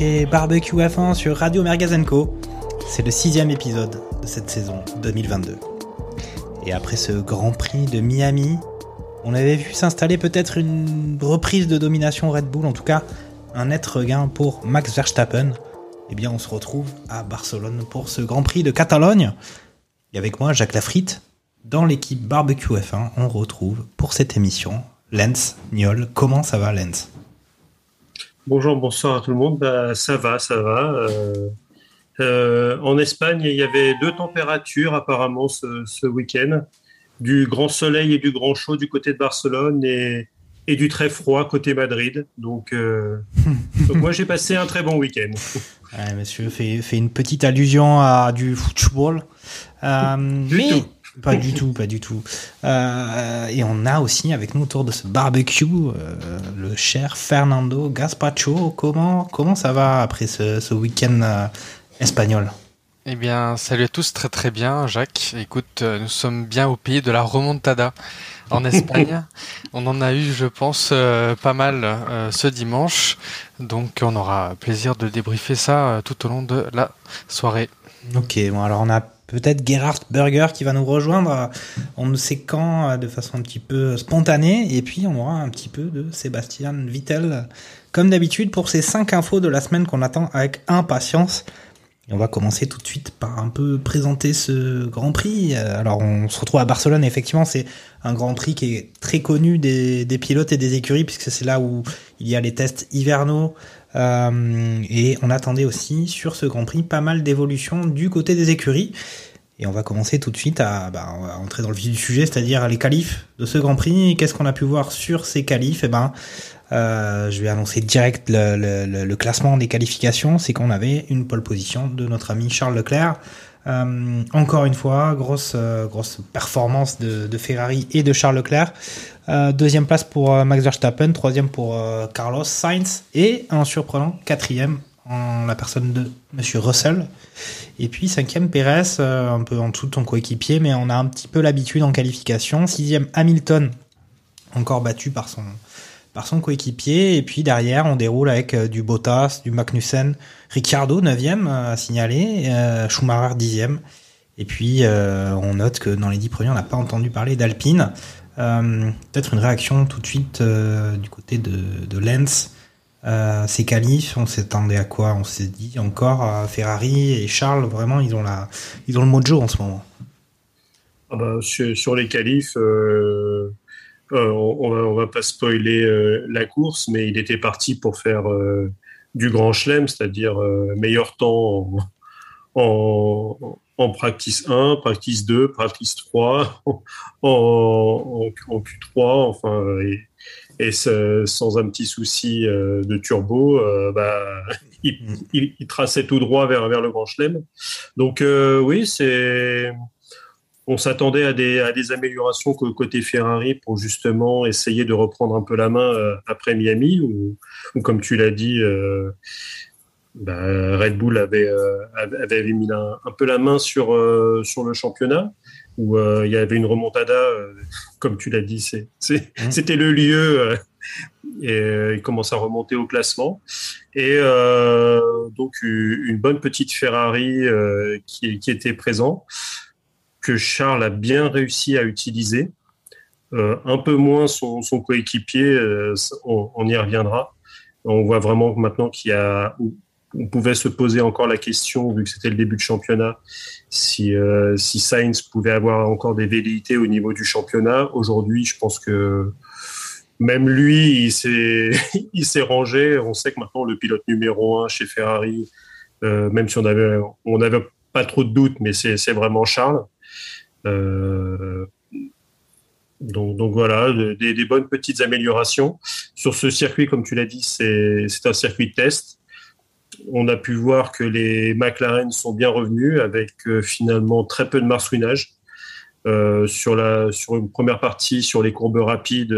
chez Barbecue F1 sur Radio Mergazenco. C'est le sixième épisode de cette saison 2022. Et après ce Grand Prix de Miami, on avait vu s'installer peut-être une reprise de domination Red Bull, en tout cas un net regain pour Max Verstappen. Eh bien on se retrouve à Barcelone pour ce Grand Prix de Catalogne. Et avec moi Jacques Lafritte, dans l'équipe Barbecue F1, on retrouve pour cette émission Lens Niol. Comment ça va Lens? Bonjour, bonsoir à tout le monde. Bah, ça va, ça va. Euh, euh, en Espagne, il y avait deux températures apparemment ce, ce week-end. Du grand soleil et du grand chaud du côté de Barcelone et, et du très froid côté Madrid. Donc, euh, donc moi, j'ai passé un très bon week-end. Ouais, monsieur fait, fait une petite allusion à du football. Euh, mais tout. Pas du tout, pas du tout. Euh, et on a aussi avec nous autour de ce barbecue euh, le cher Fernando Gaspacho. Comment, comment ça va après ce, ce week-end euh, espagnol? Eh bien, salut à tous, très très bien, Jacques. Écoute, nous sommes bien au pays de la remontada en Espagne. on en a eu, je pense, pas mal ce dimanche. Donc, on aura plaisir de débriefer ça tout au long de la soirée. Ok, bon alors on a peut-être Gerhard Berger qui va nous rejoindre, on ne sait quand, de façon un petit peu spontanée, et puis on aura un petit peu de Sébastien Vittel, comme d'habitude, pour ces cinq infos de la semaine qu'on attend avec impatience. Et on va commencer tout de suite par un peu présenter ce Grand Prix. Alors on se retrouve à Barcelone, effectivement c'est un Grand Prix qui est très connu des, pilotes et des écuries, puisque c'est là où il y a les tests hivernaux, et on attendait aussi sur ce Grand Prix pas mal d'évolutions du côté des écuries. Et on va commencer tout de suite à, bah, on va entrer dans le vif du sujet, c'est-à-dire les qualifs de ce Grand Prix. Qu'est-ce qu'on a pu voir sur ces qualifs? Eh ben, euh, je vais annoncer direct le classement des qualifications. C'est qu'on avait une pole position de notre ami Charles Leclerc. Euh, encore une fois, grosse, euh, performance de, Ferrari et de Charles Leclerc. Euh, deuxième place pour Max Verstappen, troisième pour Carlos Sainz et un surprenant quatrième en la personne de Monsieur Russell. Et puis cinquième Perez, euh, un peu en dessous de ton coéquipier, mais on a un petit peu l'habitude en qualification. Sixième Hamilton, encore battu par son par son coéquipier. Et puis derrière, on déroule avec euh, du Bottas, du Magnussen, Ricciardo 9e à signaler, euh, Schumacher 10e. Et puis euh, on note que dans les dix premiers, on n'a pas entendu parler d'Alpine. Euh, Peut-être une réaction tout de suite euh, du côté de, de Lens. Euh, ces qualifs, on s'attendait à quoi? On s'est dit encore Ferrari et Charles, vraiment, ils ont, la, ils ont le mojo en ce moment. Ah bah, sur, sur les qualifs, euh, on, on va, pas spoiler euh, la course, mais il était parti pour faire euh, du grand chelem, c'est-à-dire meilleur temps en, en, en practice 1, practice 2, practice 3, en, en, en Q3, enfin, et, sans un petit souci de turbo, bah, il, il, il traçait tout droit vers, vers le grand chelem. Donc oui, c'est on s'attendait à des, à des améliorations côté Ferrari pour justement essayer de reprendre un peu la main euh, après Miami, où, où, comme tu l'as dit, euh, bah, Red Bull avait, euh, avait mis un, un peu la main sur, euh, sur le championnat, où il y avait une remontada, comme tu l'as dit, Mhm. c'était le lieu. et il commence à remonter au classement. Et donc une bonne petite Ferrari qui, qui était présent que Charles a bien réussi à utiliser. Euh, un peu moins son, coéquipier, euh, on, y reviendra. On voit vraiment maintenant qu'il y a, on pouvait se poser encore la question, vu que c'était le début de championnat, si, euh, si Sainz pouvait avoir encore des velléités au niveau du championnat. Aujourd'hui, je pense que même lui, il s'est, rangé. On sait que maintenant, le pilote numéro un chez Ferrari, même si on avait, on n'avait pas trop de doutes, mais c'est vraiment Charles. Euh, donc, voilà, des, bonnes petites améliorations. Sur ce circuit, comme tu l'as dit, c'est un circuit de test. On a pu voir que les McLaren sont bien revenus avec euh, finalement très peu de marsouinage. Euh, sur, la, une première partie, sur les courbes rapides,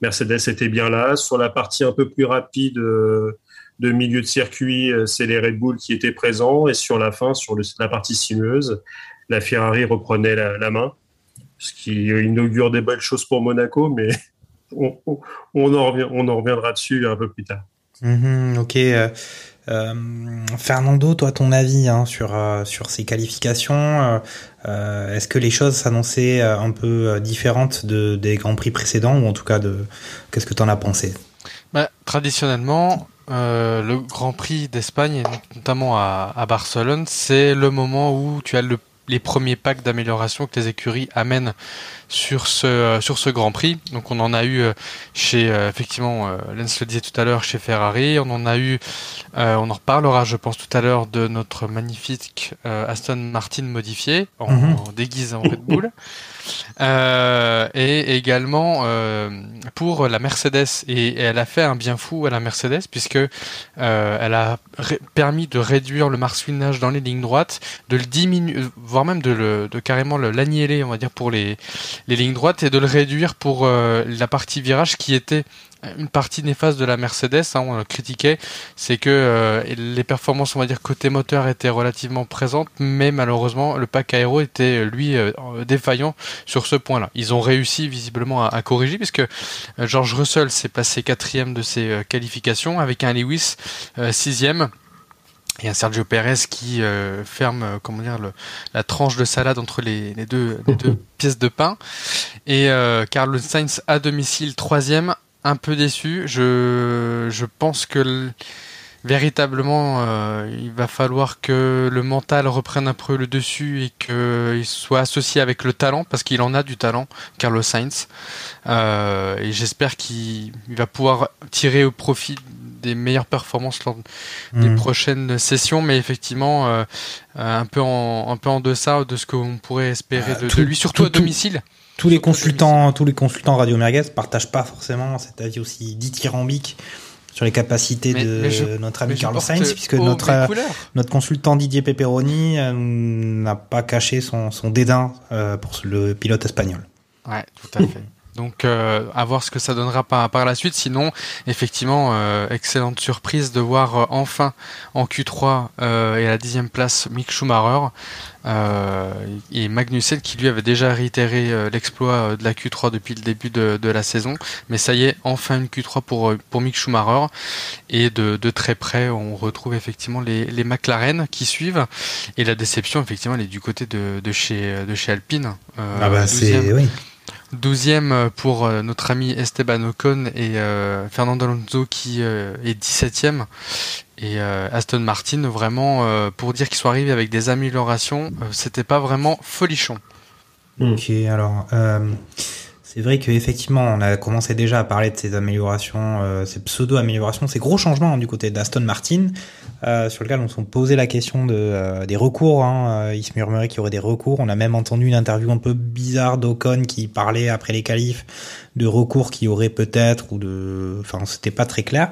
Mercedes était bien là. Sur la partie un peu plus rapide de milieu de circuit, c'est les Red Bull qui étaient présents. Et sur la fin, sur la partie sinueuse, la Ferrari reprenait la, la main ce qui inaugure des belles choses pour Monaco, mais on, on, on, en, revient, on en reviendra dessus un peu plus tard. Mmh, ok. Euh, euh, Fernando, toi, ton avis hein, sur, euh, sur ces qualifications euh, Est-ce que les choses s'annonçaient un peu différentes de, des Grands Prix précédents, ou en tout cas, de qu'est-ce que tu en as pensé? Bah, Traditionnellement, le Grand Prix d'Espagne, notamment à, à Barcelone, c'est le moment où tu as le les premiers packs d'amélioration que les écuries amènent sur ce euh, sur ce Grand Prix. Donc on en a eu euh, chez euh, effectivement Lens le disait tout à l'heure chez Ferrari, on en a eu on en reparlera je pense tout à l'heure de notre magnifique Aston Martin modifié en, mm -hmm. en Red Bull. Euh, et également euh, pour la Mercedes. Et, elle a fait un bien fou à la Mercedes puisque euh, elle a permis de réduire le marsouinage dans les lignes droites, de le diminuer, voire même de, le, de carrément l'annihiler, on va dire pour les, lignes droites et de le réduire pour la partie virage qui était une partie néfaste de la Mercedes, hein, on le critiquait, c'est que euh, les performances, on va dire côté moteur, étaient relativement présentes, mais malheureusement le pack aéro était lui euh, défaillant sur ce point-là. Ils ont réussi visiblement à, à corriger puisque euh, George Russell s'est placé quatrième de ses euh, qualifications avec un Lewis euh, sixième et un Sergio Perez qui euh, ferme euh, comment dire le, la tranche de salade entre les, les deux, les deux pièces de pain et euh, Carlos Sainz à domicile troisième un peu déçu. Je, je pense que le, véritablement euh, il va falloir que le mental reprenne un peu le dessus et qu'il soit associé avec le talent parce qu'il en a du talent Carlos Sainz. Euh, et j'espère qu'il va pouvoir tirer au profit des meilleures performances lors des mmh. prochaines sessions. Mais effectivement euh, un peu en un peu en deçà de ce qu'on pourrait espérer de, tout, de, lui surtout tout, à domicile tous les consultants tous les consultants Radio Merguez partagent pas forcément cet avis aussi dithyrambique sur les capacités mais, de mais je, notre ami Carlos Sainz, puisque notre, euh, notre consultant Didier Pepperoni euh, n'a pas caché son, son dédain euh, pour le pilote espagnol. Ouais, tout à fait. Donc euh, à voir ce que ça donnera par, par la suite. Sinon, effectivement, euh, excellente surprise de voir euh, enfin en Q3 euh, et à la dixième place Mick Schumacher et Magnussen qui lui avait déjà réitéré l'exploit de la Q3 depuis le début de, de, la saison. Mais ça y est, enfin une Q3 pour, pour Mick Schumacher. Et de, de très près, on retrouve effectivement les, les McLaren qui suivent. Et la déception, effectivement, elle est du côté de, de, chez, de chez Alpine. ah bah c'est... Oui. 12e pour euh, notre ami Esteban Ocon et euh, Fernando Alonso qui euh, est 17e et euh, Aston Martin vraiment euh, pour dire qu'ils sont arrivés avec des améliorations c'était pas vraiment folichon. Ok alors c'est vrai qu'effectivement, on a commencé déjà à parler de ces améliorations, euh, ces pseudo-améliorations, ces gros changements hein, du côté d'Aston Martin, euh, sur lequel on s'est posé la question de, euh, des recours. Hein, il se murmurait qu'il y aurait des recours. On a même entendu une interview un peu bizarre d'Ocon qui parlait après les qualifs de recours qui aurait peut-être ou de, enfin, c'était pas très clair.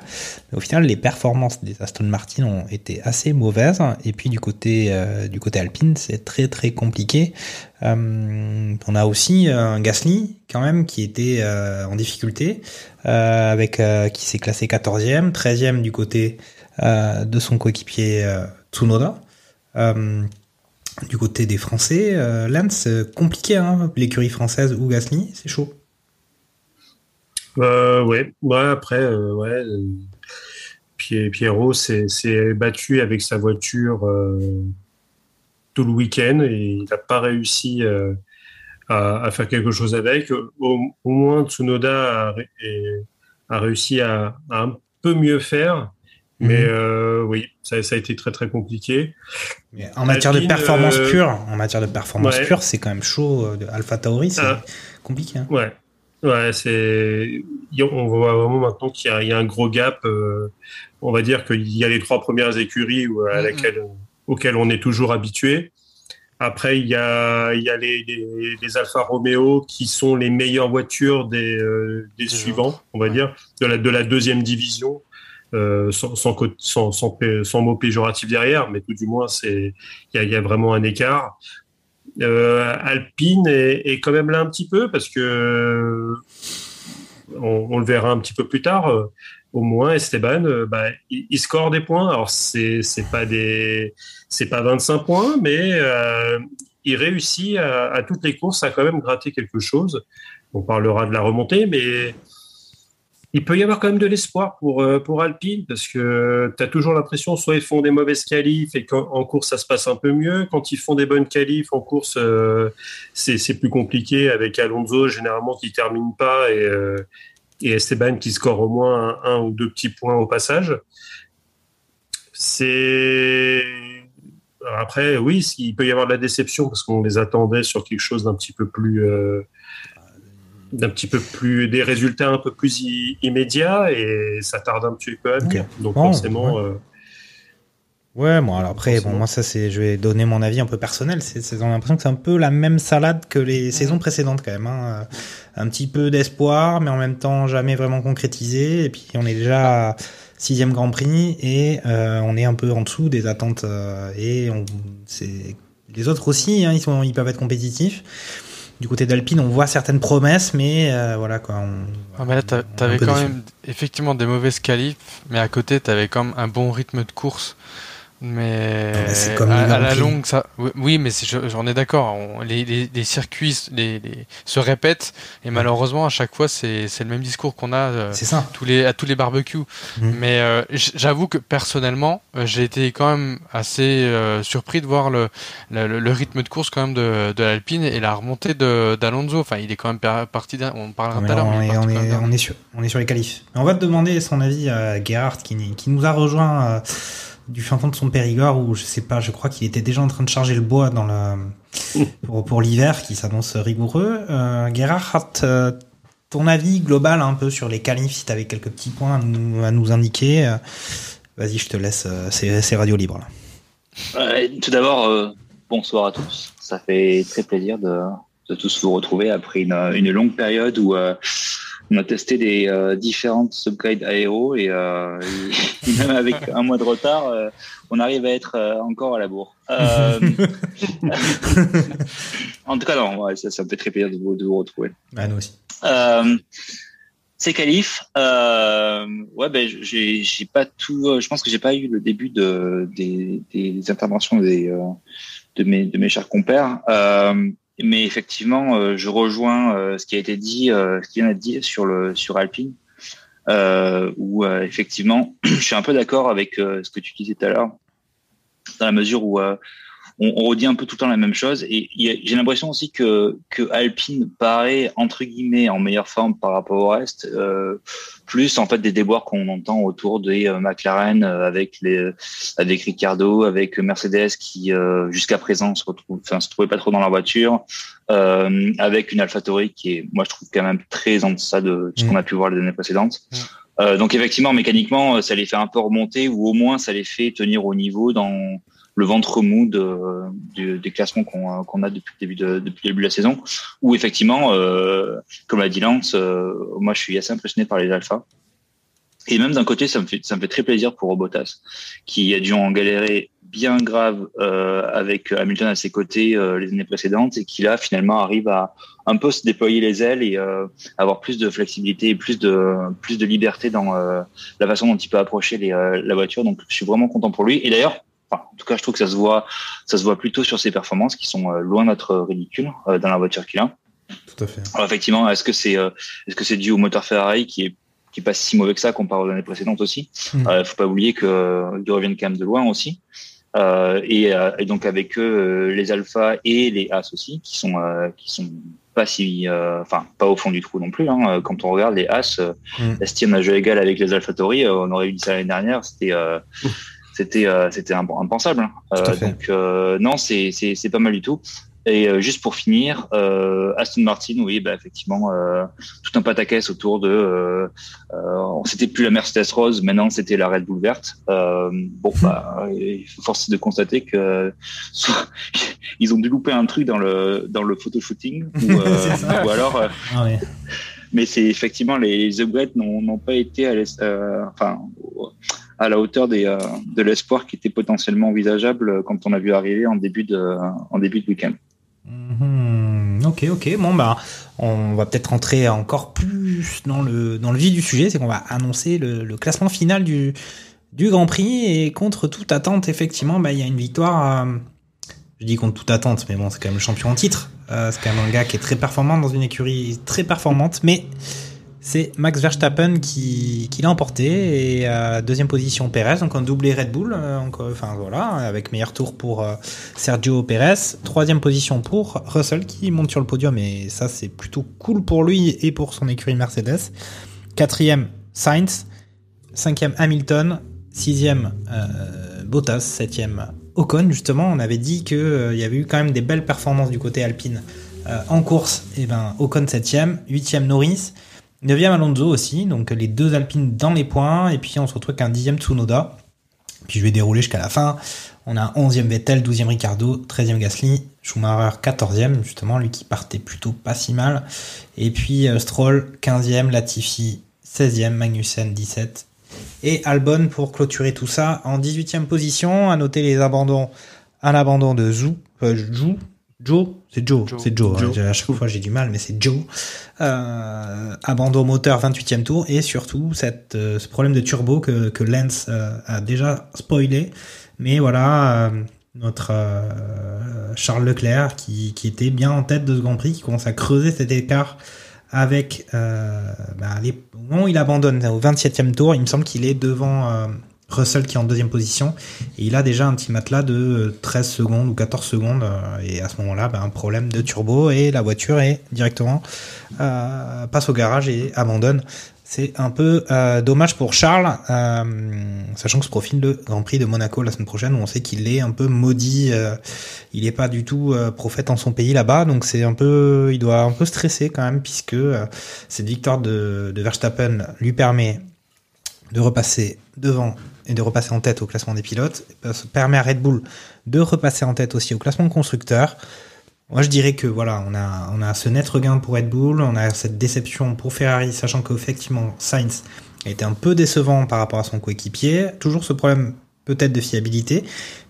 Mais au final, les performances des Aston Martin ont été assez mauvaises. Et puis du côté euh, du côté Alpine, c'est très très compliqué. Euh, on a aussi un Gasly quand même qui était euh, en difficulté, euh, avec qui s'est classé 14e, 13e du côté de son coéquipier Tsunoda. du côté des Français, Lance, compliqué, hein, l'écurie française ou Gasly, c'est chaud. Euh, ouais, ouais, après, euh, ouais. Pierrot s'est battu avec sa voiture euh, tout le week-end et il n'a pas réussi euh, à, faire quelque chose avec. Au, au moins, Tsunoda a, a réussi à, à, un peu mieux faire. Mais mmh. euh, oui, ça, ça, a été très très compliqué. Mais en matière Alpine, de performance euh, pure, en matière de performance ouais. pure, c'est quand même chaud. Alpha Tauri, c'est ah. compliqué. Hein. Ouais, Ouais, c'est. On voit vraiment maintenant qu'il y, y, a un gros gap. Euh, on va dire qu'il y a les trois premières écuries où, à laquelle, auxquelles on est toujours habitué. Après, il y a, il y a les, les, les Alfa Romeo qui sont les meilleures voitures des, euh, des suivants, on va dire, de la, de la deuxième division, euh, sans, sans, sans, mot péjoratif derrière, mais tout du moins, il y a, vraiment un écart. Euh, Alpine est, quand même là un petit peu parce que on, on le verra un petit peu plus tard. euh, Au moins, Esteban, euh, bah, il, score des points. Alors c'est pas pas 25 points, mais euh, il réussit à toutes les courses à quand même gratter quelque chose. On parlera de la remontée, mais il peut y avoir quand même de l'espoir pour, euh, Alpine parce que tu as toujours l'impression soit ils font des mauvaises qualifs et qu'en en course ça se passe un peu mieux. Quand ils font des bonnes qualifs en course, euh, c'est plus compliqué avec Alonso généralement qui termine pas et, euh, Esteban qui score au moins un, ou deux petits points au passage. Après, oui, il peut y avoir de la déception parce qu'on les attendait sur quelque chose d'un petit peu plus, euh, d'un petit peu plus, des résultats un peu plus immédiats et ça tarde un petit peu à venir. Donc Bon, forcément, ouais. euh, Ouais, bon, alors après, bon, moi, ça, c'est, je vais donner mon avis un peu personnel. C'est, c'est, j'ai l'impression que c'est un peu la même salade que les saisons précédentes, quand même. Hein. Euh, Un petit peu d'espoir, mais en même temps, jamais vraiment concrétisé. Et puis, on est déjà à sixième Grand Prix et euh, on est un peu en dessous des attentes. euh, et on, c'est, les autres aussi, hein, ils sont, ils peuvent être compétitifs. Du côté d'Alpine, on voit certaines promesses, mais euh, voilà, quoi. On, Ah, mais là, t'avais quand même effectivement des mauvaises qualifs, mais à côté, t'avais quand même un bon rythme de course. Mais comme à, la longue, ça, oui, mais j'en ai d'accord. Les, les, les circuits les, se répètent et malheureusement, à chaque fois, c'est le même discours qu'on a euh, C'est ça. tous les, à tous les barbecues. Mhm. Mais euh, j'avoue que personnellement, euh, j'ai été quand même assez euh, surpris de voir le, le, le- le rythme de course quand même de, de l'Alpine et la remontée d'Alonso. Enfin, il est quand même parti. On parlera tout à l'heure. on, est, on, on, sur, on est sur les qualifs. Mais on va te demander son avis à Gerhardt qui, qui nous a rejoint du fond de son Périgord où je sais pas, je crois qu'il était déjà en train de charger le bois pour, l'hiver qui s'annonce rigoureux. Euh, Gerhardt, euh, ton avis global un peu sur les qualifs, si tu avais quelques petits points à nous, indiquer. euh, Vas-y, je te laisse, euh, c'est radio libre tout d'abord, bonsoir à tous. Ça fait très plaisir de, tous vous retrouver après une, longue période où on a testé des euh, différentes subguides aéro et, euh, et même avec un mois de retard, euh, on arrive à être encore à la bourre. En tout cas, non, ouais, ça, ça me fait très plaisir de vous, de vous retrouver. Ah, nous aussi. Ces qualifs, euh, ouais, ben j'ai pas tout. Je pense que j'ai pas eu le début de des, des interventions des de mes de mes chers compères. Mais effectivement, euh, je rejoins euh, ce qui a été dit, euh, ce qui vient d'être dit sur le sur Alpine, où effectivement, je suis un peu d'accord avec ce que tu disais tout à l'heure, dans la mesure où on, on redit un peu tout le temps la même chose. Et j'ai l'impression aussi que, que Alpine paraît entre guillemets en meilleure forme par rapport au reste, euh, plus en fait des déboires qu'on entend autour des euh, McLaren euh, avec les avec Ricardo, avec Mercedes qui euh, jusqu'à présent se retrouve, enfin se trouvait pas trop dans la voiture, euh, avec une AlphaTauri qui est, moi je trouve quand même très en deçà de ce Mm. qu'on a pu voir les années précédentes. Mm. Euh, donc effectivement, mécaniquement, ça les fait un peu remonter ou au moins ça les fait tenir au niveau dans le ventre mou de, du- des classements qu'on qu'on a depuis le début de, depuis le début de la saison. Où effectivement, euh, comme l'a dit Lance, euh, moi je suis assez impressionné par les alphas. Et même d'un côté, ça me fait ça me fait très plaisir pour Robotas, qui a dû en galérer bien grave euh, avec Hamilton à ses côtés euh, les années précédentes et qui là finalement arrive à un peu se déployer les ailes et euh, avoir plus de flexibilité et plus de plus de liberté dans euh, la façon dont il peut approcher les, euh, la voiture. Donc je suis vraiment content pour lui. Et d'ailleurs, enfin, en tout cas, je trouve que ça se voit ça se voit plutôt sur ses performances qui sont euh, loin d'être ridicules euh, dans la voiture qu'il a. Tout à fait. Alors effectivement, est-ce que c'est euh, est-ce que c'est dû au moteur Ferrari qui est qui est pas si mauvais que ça comparé aux années précédentes aussi? Mhm. euh, Faut pas oublier que euh, ils reviennent quand même de loin aussi. Euh, et, euh, et donc avec eux, euh, les Alpha et les As aussi, qui sont euh, qui sont pas si, euh, enfin pas au fond du trou non plus. Hein. Quand on regarde les As, euh. Esti, on a jeu égal avec les AlphaTauri, euh, on aurait eu dit ça l'année dernière, c'était euh, c'était euh, c'était imp- impensable. hein. Euh, donc euh, non, c'est c'est c'est pas mal du tout. Et euh, juste pour finir, euh, Aston Martin, oui, bah, effectivement, euh, tout un pataquès autour de. Euh, euh, c'était plus la Mercedes rose, maintenant c'était la Red Bull verte. Euh, bon, bah, il faut force de constater que soit- ils ont dû louper un truc dans le dans le photoshooting, ou, euh, ou alors. euh, Ah ouais. mais c'est effectivement les upgrades n'ont n'ont pas été à, euh, enfin, à la hauteur euh, de l'espoir qui était potentiellement envisageable quand on a vu arriver en début de de week-end. Mhm. Ok, ok. Bon, bah, on va peut-être rentrer encore plus dans le, dans vif du sujet. C'est qu'on va annoncer le, classement final du, Grand Prix. Et contre toute attente, effectivement, bah, il y a une victoire. euh, je dis contre toute attente, mais bon, c'est quand même le champion en titre. Euh, c'est quand même un gars qui est très performant dans une écurie très performante. Mais c'est Max Verstappen qui, l'a emporté. Et euh, deuxième position, Perez. Donc un doublé Red Bull. euh, enfin voilà, avec meilleur tour pour euh, Sergio Perez. Troisième position pour Russell qui monte sur le podium. Et ça, c'est plutôt cool pour lui et pour son écurie Mercedes. Quatrième, Sainz. Cinquième, Hamilton. Sixième, Bottas. Septième, Ocon. Justement, on avait dit qu'il il y avait eu quand même des belles performances du côté Alpine en course. Et ben, Ocon septième. Huitième, Norris. Neuvième, Alonso aussi. Donc les deux Alpines dans les points. Et puis on se retrouve avec un dixième Tsunoda. Puis je vais dérouler jusqu'à la fin. On a 11e Vettel, 12e Ricardo, 13e Gasly, Schumacher 14e, justement, lui qui partait plutôt pas si mal. Et puis euh, Stroll 15e, Latifi 16e, Magnussen 17. Et Albon pour clôturer tout ça en 18e position. À noter les abandons à l'abandon de Zou, euh, Joe, c'est Joe, c'est Joe. hein. Joe. À chaque fois j'ai du mal, mais c'est Joe. Euh, abandon moteur 28e tour et surtout cette, euh, ce problème de turbo que, que Lance euh, a déjà spoilé. Mais voilà, euh, notre euh, Charles Leclerc qui, qui était bien en tête de ce Grand Prix, qui commence à creuser cet écart avec euh, bah, les, au moment où il abandonne au 27e tour, il me semble qu'il est devant euh, Russell qui est en deuxième position et il a déjà un petit matelas de euh, 13 secondes ou 14 secondes euh, et à ce moment-là bah, un problème de turbo et la voiture est directement euh, passe au garage et abandonne. C'est un peu euh, dommage pour Charles, euh, sachant que se profile le Grand Prix de Monaco la semaine prochaine où on sait qu'il est un peu maudit. euh, il n'est pas du tout euh, prophète en son pays là-bas, donc c'est un peu, il doit un peu stresser quand même puisque euh, cette victoire de, de Verstappen lui permet de repasser devant et de repasser en tête au classement des pilotes, Ça permet à Red Bull de repasser en tête aussi au classement de constructeurs. Moi, je dirais que voilà, on a, ce net regain pour Red Bull, on a cette déception pour Ferrari, sachant qu'effectivement, Sainz a été un peu décevant par rapport à son coéquipier. Toujours ce problème peut-être de fiabilité,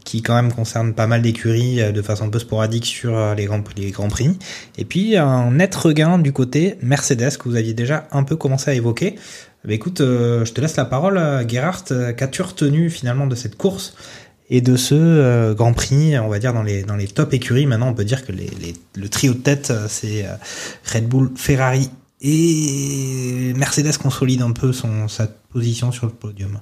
qui quand même concerne pas mal d'écuries euh, de façon un peu sporadique sur euh, les grands prix. Et puis, un net regain du côté Mercedes, que vous aviez déjà un peu commencé à évoquer. Bah, écoute, euh, je te laisse la parole, euh, Gerhard. Euh, Qu'as-tu retenu finalement de cette course et de ce Grand Prix, on va dire dans les dans les top écuries? Maintenant, on peut dire que le trio de tête, c'est Red Bull, Ferrari et Mercedes consolide un peu son sa position sur le podium.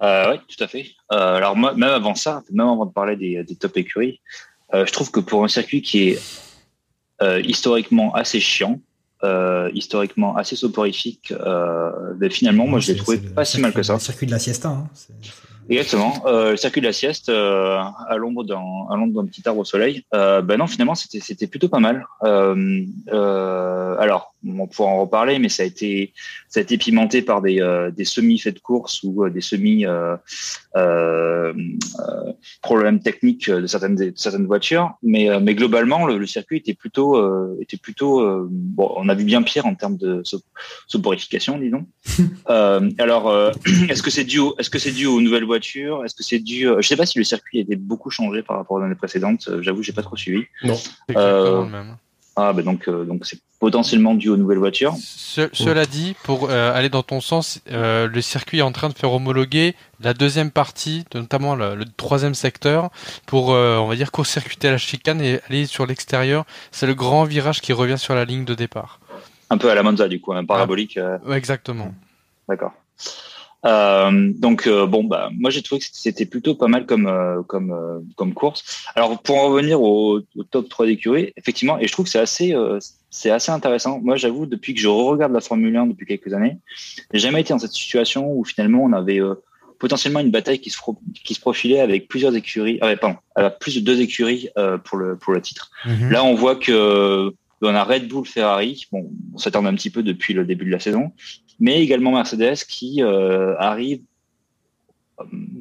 Oui, tout à fait. Alors moi, même avant ça, même avant de parler des, des top écuries, je trouve que pour un circuit qui est historiquement assez chiant, euh, historiquement assez soporifique, euh, ben, finalement, moi, je l'ai trouvé le pas si mal que ça. Le circuit de la siesta. Hein. Exactement. Euh, le circuit de la sieste à l'ombre d'un à l'ombre d'un petit arbre au soleil. Euh, ben non, finalement, c'était c'était plutôt pas mal. Alors, on pourra en reparler, mais ça a été ça a été pimenté par des euh, des semi faits de course ou euh, des semi euh, euh, euh, problèmes techniques de certaines de certaines voitures. Mais euh, mais globalement, le, le circuit était plutôt euh, était plutôt euh, bon. On a vu bien pire en termes de so- soporification, disons. Euh, alors, euh, est-ce que c'est dû, est-ce que c'est dû aux nouvelles voitures? Est-ce que c'est dû euh, Je sais pas si le circuit a été beaucoup changé par rapport aux années précédentes. Euh, J'avoue, j'ai pas trop suivi. Non. C'est exactement Euh, le même. Ah, bah donc, euh, donc c'est potentiellement dû aux nouvelles voitures. Ce- cela dit, pour euh, aller dans ton sens, euh, le circuit est en train de faire homologuer la deuxième partie, notamment le, le troisième secteur, pour, on va dire, court-circuiter la chicane et aller sur l'extérieur. C'est le grand virage qui revient sur la ligne de départ. Un peu à la Monza, du coup, un parabolique. Ouais, exactement. D'accord. Euh, donc euh, bon bah moi j'ai trouvé que c'était plutôt pas mal comme euh, comme comme course. Alors pour en revenir au, au top 3 d'écurie, effectivement et je trouve que c'est assez c'est assez intéressant. Moi j'avoue depuis que je regarde la Formule 1 depuis quelques années, j'ai jamais été dans cette situation où finalement on avait potentiellement une bataille qui se, qui se profilait avec plusieurs écuries, ah, pardon, plus de deux écuries pour le pour le titre. Mhm. Là, on voit que on a Red Bull, Ferrari, bon, on s'attend un petit peu depuis le début de la saison, mais également Mercedes qui arrive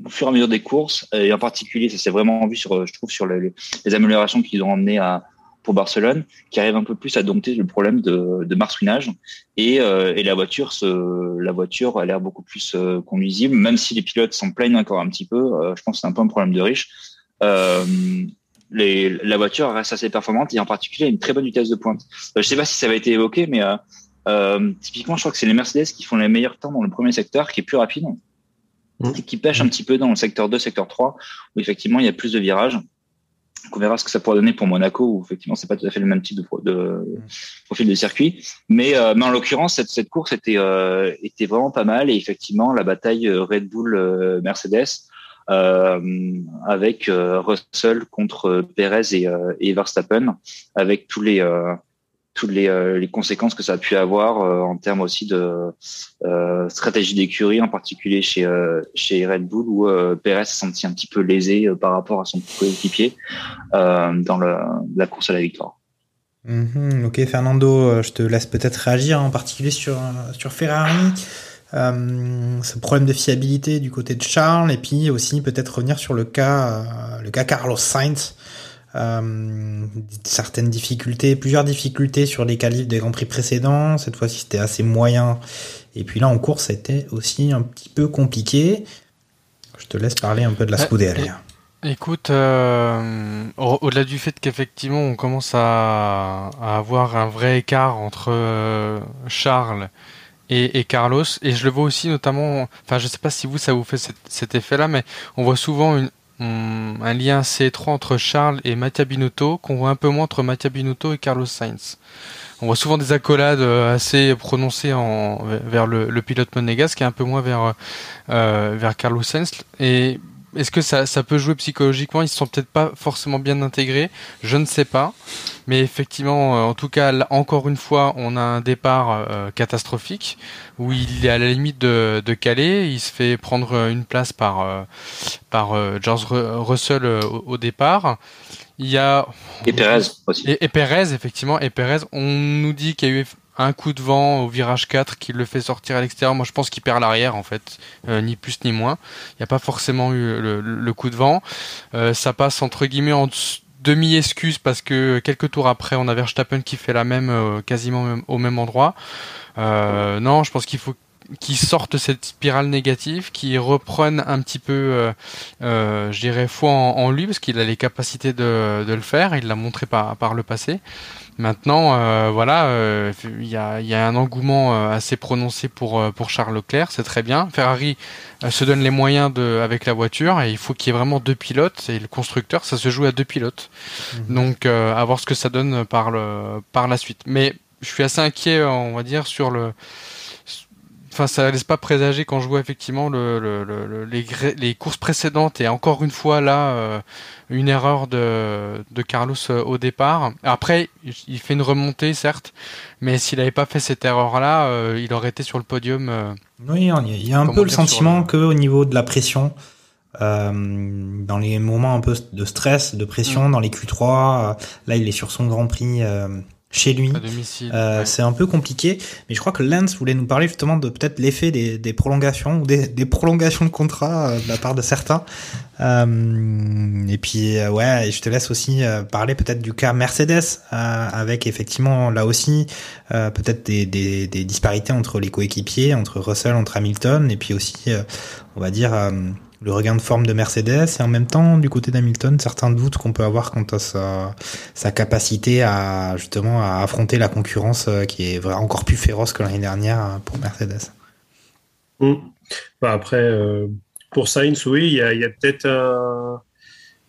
au fur et à mesure des courses, et en particulier, ça s'est vraiment vu sur, je trouve, sur les, les améliorations qu'ils ont emmenées à, pour Barcelone, qui arrive un peu plus à dompter le problème de, de marsouinage. Et, euh, et la voiture, se, la voiture a l'air beaucoup plus euh, conduisible, même si les pilotes s'en plaignent encore un petit peu. Euh, je pense que c'est un peu un problème de riche. Les, la voiture reste assez performante et en particulier une très bonne vitesse de pointe. je sais pas si ça avait été évoqué, mais typiquement, je crois que c'est les Mercedes qui font les meilleurs temps dans le premier secteur, qui est plus rapide, mmh. et qui pêche un petit peu dans le secteur 2, secteur 3, où effectivement il y a plus de virages on verra ce que ça pourra donner pour Monaco, où effectivement c'est pas tout à fait le même type de, de profil de circuit. Mais, euh, mais en l'occurrence, cette, cette course était, euh, était vraiment pas mal et effectivement la bataille euh, Red Bull Mercedes avec Russell contre Perez et, et Verstappen, avec tous les toutes les, euh, les, conséquences que ça a pu avoir euh, en termes aussi de euh, stratégie d'écurie, en particulier chez, chez Red Bull, où Perez s'est senti un petit peu lésé par rapport à son coéquipier dans la course à la victoire. Mhm, ok, Fernando, je te laisse peut-être réagir, en particulier sur, sur Ferrari. ce problème de fiabilité du côté de Charles, et puis aussi peut-être revenir sur le cas, le cas Carlos Sainz, euh, certaines difficultés, plusieurs difficultés sur les qualifs des Grands Prix précédents. Cette fois-ci, c'était assez moyen. Et puis là, en course, c'était aussi un petit peu compliqué. Je te laisse parler un peu de la Scuderia. Écoute, euh, au-delà du fait qu'effectivement on commence à, avoir un vrai écart entre euh, Charles et, Carlos, et je le vois aussi notamment, enfin je sais pas si vous ça vous fait cet effet-là, mais on voit souvent une, un lien assez étroit entre Charles et Mattia Binotto, qu'on voit un peu moins entre Mattia Binotto et Carlos Sainz. On voit souvent des accolades euh, assez prononcées en, vers le, le pilote monégasque et un peu moins vers, euh, vers Carlos Sainz. Et est-ce que ça, ça, peut jouer psychologiquement? Ils sont peut-être pas forcément bien intégrés, je ne sais pas. Mais effectivement, euh, en tout cas, encore une fois, on a un départ euh, catastrophique où il est à la limite de, de Calais. Il se fait prendre une place par euh, par George Russell au, départ. Il y a et Perez aussi. Et, et Perez, effectivement, et Perez. On nous dit qu'il y a eu un coup de vent au virage 4 qui le fait sortir à l'extérieur. Moi, je pense qu'il perd l'arrière, en fait, euh, ni plus ni moins. Il n'y a pas forcément eu le, coup de vent. Euh, ça passe entre guillemets en demi-excuse parce que quelques tours après, on a Verstappen qui fait la même, euh, quasiment au même endroit. non, je pense qu'il faut qui sortent cette spirale négative, qui reprennent un petit peu, euh, je dirais, foi en, lui, parce qu'il a les capacités de, de le faire, il l'a montré par, par le passé. Maintenant, euh, voilà, euh, il y, a, y, a, un engouement euh, assez prononcé pour pour Charles Leclerc, c'est très bien. Ferrari se donne les moyens de avec la voiture et il faut qu'il y ait vraiment deux pilotes et le constructeur, ça se joue à deux pilotes. Mhm. Donc, à voir ce que ça donne par le par la suite. Mais je suis assez inquiet, on va dire, sur le enfin ça laisse pas présager quand je vois effectivement le, le, les, les, courses précédentes et encore une fois là euh, une erreur de, de Carlos euh, au départ. Après il fait une remontée certes, mais s'il n'avait pas fait cette erreur là, euh, il aurait été sur le podium. oui, il y a un peu le sentiment que au niveau de la pression. dans les moments un peu de stress, de pression, mm. dans les Q3, là il est sur son Grand Prix chez lui. Euh, c'est un peu compliqué, mais je crois que Lance voulait nous parler justement de peut-être l'effet des, des, prolongations ou des, des, prolongations de contrat euh, de la part de certains. Euh, et puis euh, ouais, je te laisse aussi parler peut-être du cas Mercedes avec effectivement là aussi peut-être des, des, des, disparités entre les coéquipiers, entre Russell, entre Hamilton, et puis aussi on va dire le regain de forme de Mercedes et en même temps du côté d'Hamilton certains doutes qu'on peut avoir quant à sa, capacité à justement affronter la concurrence euh, qui est encore plus féroce que l'année dernière euh, pour Mercedes. Mmh. Bah, après euh, pour Sainz oui il y a, peut-être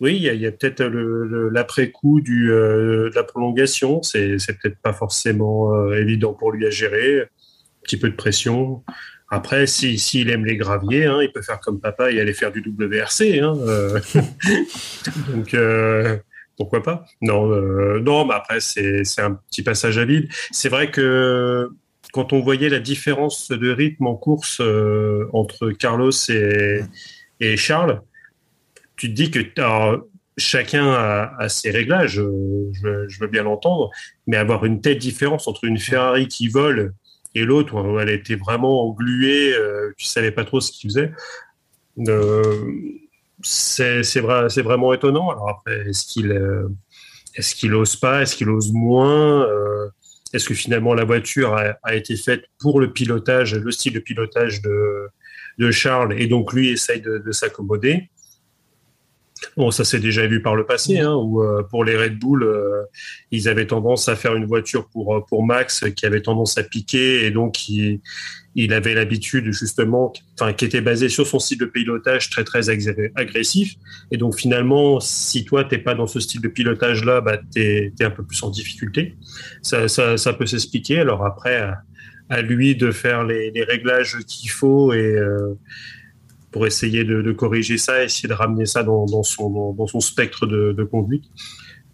oui, il y a, peut-être l'après-coup de la prolongation. C'est, peut-être pas forcément évident pour lui à gérer. Un petit peu de pression. Après, s'il si, aime les graviers, hein, il peut faire comme papa et aller faire du WRC. Hein, euh. Donc, euh, pourquoi pas? Non, euh, non, mais après, c'est un petit passage à vide. C'est vrai que quand on voyait la différence de rythme en course euh, entre Carlos et, et Charles, tu te dis que alors, chacun a, a, ses réglages, euh, je veux bien l'entendre, mais avoir une telle différence entre une Ferrari qui vole et l'autre elle était vraiment engluée, euh, tu savais pas trop ce qu'il faisait. Euh, c'est c'est vrai, c'est vraiment étonnant. Alors après, est-ce qu'il euh, est-ce qu'il ose pas, est-ce qu'il ose moins? Euh, Est-ce que finalement la voiture a, été faite pour le pilotage, le style de pilotage de, Charles, et donc lui essaye de s'accommoder? Bon, ça s'est déjà vu par le passé, hein, où euh, pour les Red Bull, euh, ils avaient tendance à faire une voiture pour euh, pour Max qui avait tendance à piquer et donc il, il avait l'habitude justement, enfin qui était basé sur son style de pilotage très très agressif. Et donc finalement, si toi t'es pas dans ce style de pilotage là, bah t'es es un peu plus en difficulté. Ça ça, ça peut s'expliquer. Alors après, à, à, lui de faire les, les réglages qu'il faut et pour essayer de, corriger ça, essayer de ramener ça dans, son, dans, son spectre de, conduite.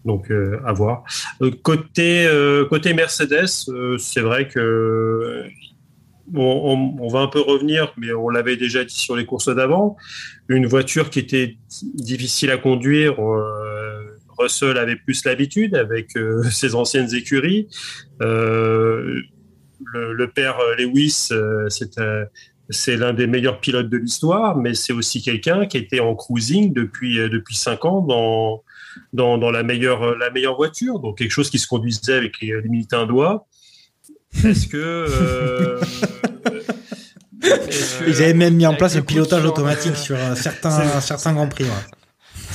Donc, euh, à voir. Euh, côté, euh, côté Mercedes, c'est vrai que on, va un peu revenir, mais on l'avait déjà dit sur les courses d'avant. Une voiture qui était difficile à conduire. Russell avait plus l'habitude avec ses anciennes écuries. Le, le, père Lewis, c'était c'est l'un des meilleurs pilotes de l'histoire, mais c'est aussi quelqu'un qui était en cruising depuis depuis cinq ans dans dans, dans la meilleure la meilleure voiture, donc quelque chose qui se conduisait avec les limites un doigt. Est-ce que euh, Ils avaient même mis en place le pilotage automatique sur certains certains grands prix. Ouais.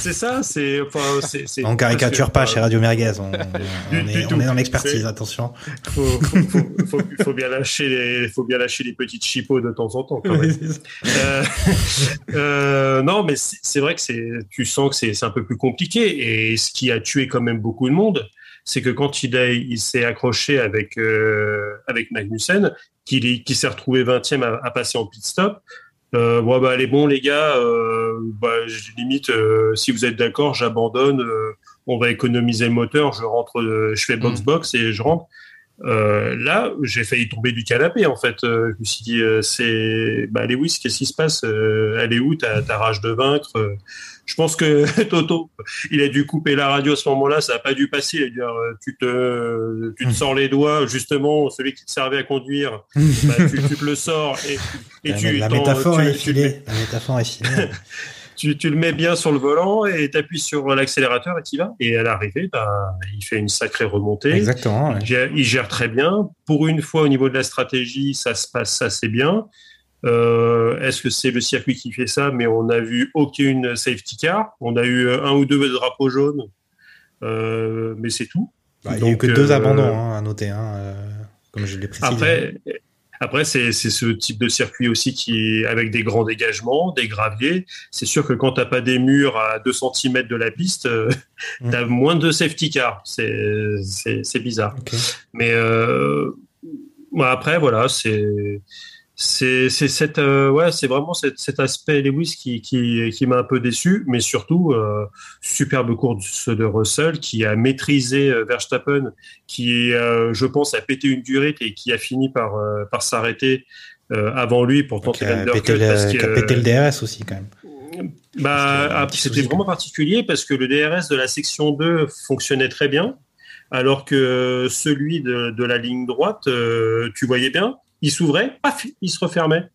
C'est ça, c'est. Enfin, on caricature pas chez Radio Merguez, on, on, du, est, on est, en expertise, attention. Faut, faut, faut, faut, faut, bien lâcher les, faut bien lâcher les petites chipots de temps en temps. Quand même. euh, euh, non, mais c'est vrai que tu sens que c'est un peu plus compliqué et ce qui a tué quand même beaucoup de monde, c'est que quand il, a, il s'est accroché avec euh, avec Magnussen, qu'il qui s'est retrouvé 20e à, à passer en pit stop. Euh, bon, bah, allez, bon, les gars, euh, bah, limite, euh, si vous êtes d'accord, j'abandonne, euh, on va économiser le moteur, je rentre, euh, je fais box-box et je rentre. là, j'ai failli tomber du canapé, en fait. je me suis dit, c'est, bah, Lewis, qu'est-ce qui se passe? Elle est où? Ta, ta rage de vaincre? Je pense que Toto, il a dû couper la radio à ce moment-là, ça n'a pas dû passer. Il a dû dire, tu te, tu te sors les doigts, justement, celui qui te servait à conduire, bah, tu, tu, te le sors et, tu. La métaphore est filée. La métaphore est filée. tu, tu, le mets bien sur le volant et tu appuies sur l'accélérateur et tu vas. Et à l'arrivée, bah, il fait une sacrée remontée. Exactement. Ouais. Il, gère, il, gère, très bien. Pour une fois, au niveau de la stratégie, ça se passe assez bien. Euh, Est-ce que c'est le circuit qui fait ça? Mais on n'a vu aucune safety car. On a eu un ou deux drapeaux jaunes, euh, mais c'est tout. Bah, il n'y a eu que deux euh, abandons hein, à noter, hein, comme je l'ai précisé. Après, après c'est ce type de circuit aussi qui avec des grands dégagements, des graviers. C'est sûr que quand tu n'as pas des murs à 2 cm de la piste, euh, mmh. tu as moins de safety car. C'est bizarre. Okay. Mais euh, après, voilà, c'est c'est cette euh, ouais c'est vraiment cet, cet, aspect Lewis qui qui, qui m'a un peu déçu mais surtout euh, superbe course de Russell qui a maîtrisé euh, Verstappen qui euh, je pense a pété une durée et qui a fini par euh, par s'arrêter euh, avant lui pour tenter le, parce a pété le DRS aussi quand même. Bah c'était vraiment particulier parce que le DRS de la section 2 fonctionnait très bien alors que celui de, de la ligne droite tu voyais bien il s'ouvrait, paf, il se refermait.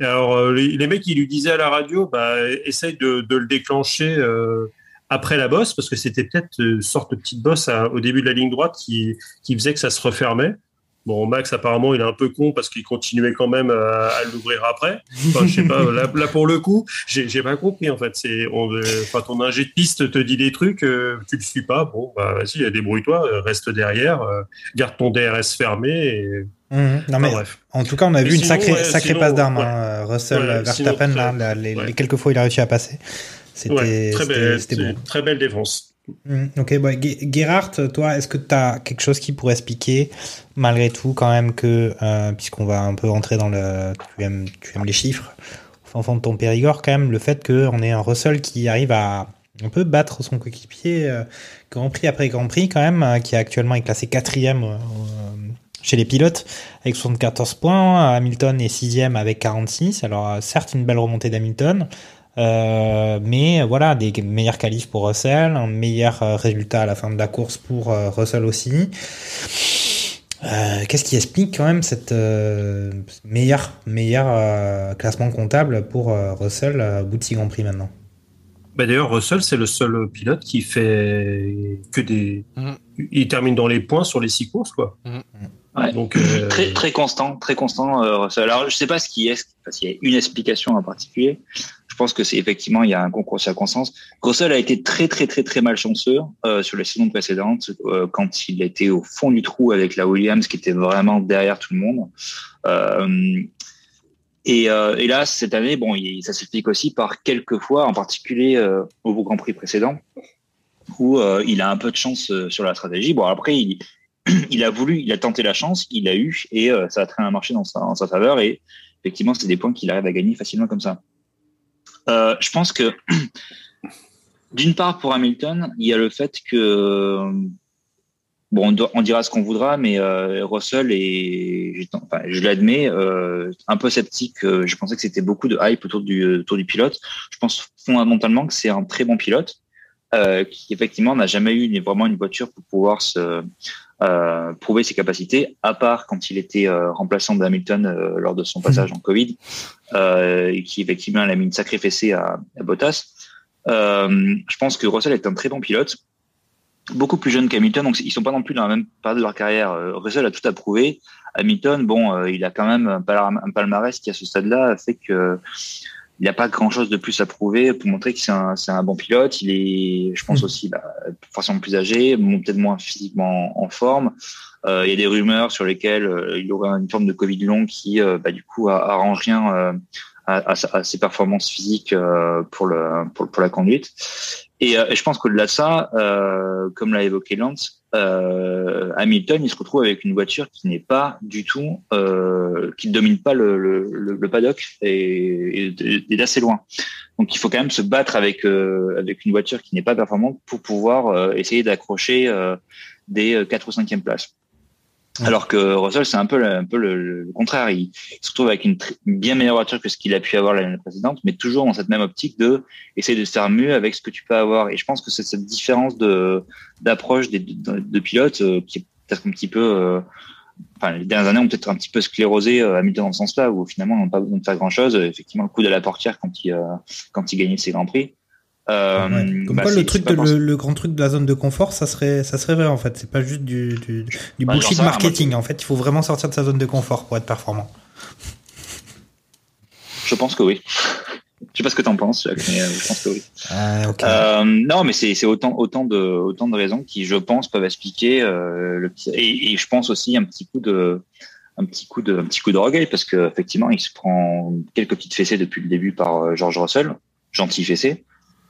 Alors euh, les, les, mecs, ils lui disaient à la radio, bah, essaye de, de le déclencher euh, après la bosse, parce que c'était peut-être une sorte de petite bosse à, au début de la ligne droite qui, qui faisait que ça se refermait. Bon, Max, apparemment, il est un peu con parce qu'il continuait quand même à, à l'ouvrir après. Enfin, je sais pas, là, là, pour le coup, j'ai pas compris, en fait. C'est, on, enfin, ton ingé de piste te dit des trucs, euh, tu le suis pas. Bon, bah, vas-y, débrouille-toi, reste derrière, euh, garde ton DRS fermé et, Mmh, non mais bref. en tout cas on a Mais vu une sacrée ouais, sacrée sinon, passe d'armes ouais. hein, Russell Ouais, Verstappen sinon, là, les, quelques fois où il a réussi à passer c'était très très belle défense. Mmh, ok bon, Gerhardt toi est-ce que tu as quelque chose qui pourrait expliquer malgré tout quand même que euh, puisqu'on va un peu rentrer dans le tu aimes les chiffres au fond de ton Périgord quand même le fait qu'on ait un Russell qui arrive à un peu battre son coéquipier euh, Grand Prix après Grand Prix quand même euh, qui actuellement est classé quatrième chez les pilotes avec 74 points. Hamilton est sixième avec 46. Alors certes une belle remontée d'Hamilton, euh, mais voilà des meilleurs qualifs pour Russell, un meilleur euh, résultat à la fin de la course pour euh, Russell aussi. Euh, Qu'est-ce qui explique quand même cette euh, meilleur meilleur euh, classement comptable pour euh, Russell à bout de six Grands Prix maintenant? Bah, D'ailleurs, Russell, c'est le seul pilote qui fait que des. Mhm. Il termine dans les points sur les six courses, quoi. Ouais. Donc, euh, Très, très constant, très constant. euh, Russell. Alors, je sais pas ce qui est, qu'il y a une explication en particulier. Je pense que c'est effectivement, il y a un concours de circonstances. Russell a été très, très, très, très malchanceux euh, sur les saisons précédentes, euh, quand il était au fond du trou avec la Williams, qui était vraiment derrière tout le monde. Euh, et, et là, cette année, bon, il, ça s'explique aussi par quelques fois, en particulier au Grand Prix précédent, où il a un peu de chance sur la stratégie. Bon, après, il, il a voulu, il a tenté la chance, il l'a eu, et euh, ça a très bien marché dans sa, en sa faveur. Et effectivement, c'est des points qu'il arrive à gagner facilement comme ça. Euh, je pense que, d'une part, pour Hamilton, il y a le fait que Bon, on, dira ce qu'on voudra, mais euh, Russell est, je, l'admets, un peu sceptique. je pensais que c'était beaucoup de hype autour du, autour du pilote. Je pense fondamentalement que c'est un très bon pilote qui effectivement n'a jamais eu vraiment une voiture pour pouvoir se euh, prouver ses capacités, à part quand il était euh, remplaçant de Hamilton euh, lors de son passage en Covid, et qui effectivement a mis une sacrée fessée à, à Bottas. Je pense que Russell est un très bon pilote beaucoup plus jeune qu'Hamilton, donc ils sont pas non plus dans la même période de leur carrière. Russell a tout à prouver. Hamilton, bon, il a quand même un palmarès qui à ce stade-là fait que il n'a pas grand-chose de plus à prouver pour montrer que c'est un, c'est un bon pilote. Il est, je pense aussi, bah, forcément plus âgé, peut-être moins physiquement en forme. Euh, il y a des rumeurs sur lesquelles euh, il aurait une forme de Covid long qui, euh, bah, du coup, arrange rien euh, à, à sa- à ses performances physiques pour, le, pour, pour la conduite. Et, euh, et je pense qu'au-delà de ça, euh, comme l'a évoqué Lance, euh, Hamilton, il se retrouve avec une voiture qui n'est pas du tout, euh, qui ne domine pas le, le, le, paddock et, et, d'assez loin. Donc il faut quand même se battre avec euh, avec une voiture qui n'est pas performante pour pouvoir euh, essayer d'accrocher des 4 ou 5e places. Alors que Russell, c'est un peu, le, un peu le, contraire. Il, se retrouve avec une, une bien meilleure voiture que ce qu'il a pu avoir l'année précédente, mais toujours dans cette même optique de essayer de faire mieux avec ce que tu peux avoir. Et je pense que c'est cette différence de d'approche des de, de pilotes euh, qui est peut-être un petit peu, euh, enfin les dernières années ont peut-être un petit peu sclérosé euh, Hamilton dans ce sens-là, où finalement on n'a pas besoin de faire grand-chose. Effectivement, le coup de la portière quand il euh, quand il gagnait ses grands prix. Euh, Ouais. Comme bah, quoi, le truc, c'est de, pas le, forcément- le grand truc de la zone de confort, ça serait, ça serait vrai en fait. C'est pas juste du, du, du Bah, bullshit marketing. En fait, il faut vraiment sortir de sa zone de confort pour être performant. Je pense que oui. Je sais pas ce que t'en penses, Jacques, mais euh, je pense que oui. Ok. Euh, non, mais c'est autant autant de autant de raisons qui, je pense, peuvent expliquer euh, le petit et, et je pense aussi un petit coup de un petit coup de un petit coup regret parce que effectivement, il se prend quelques petites fessées depuis le début par George Russell, gentil fessé,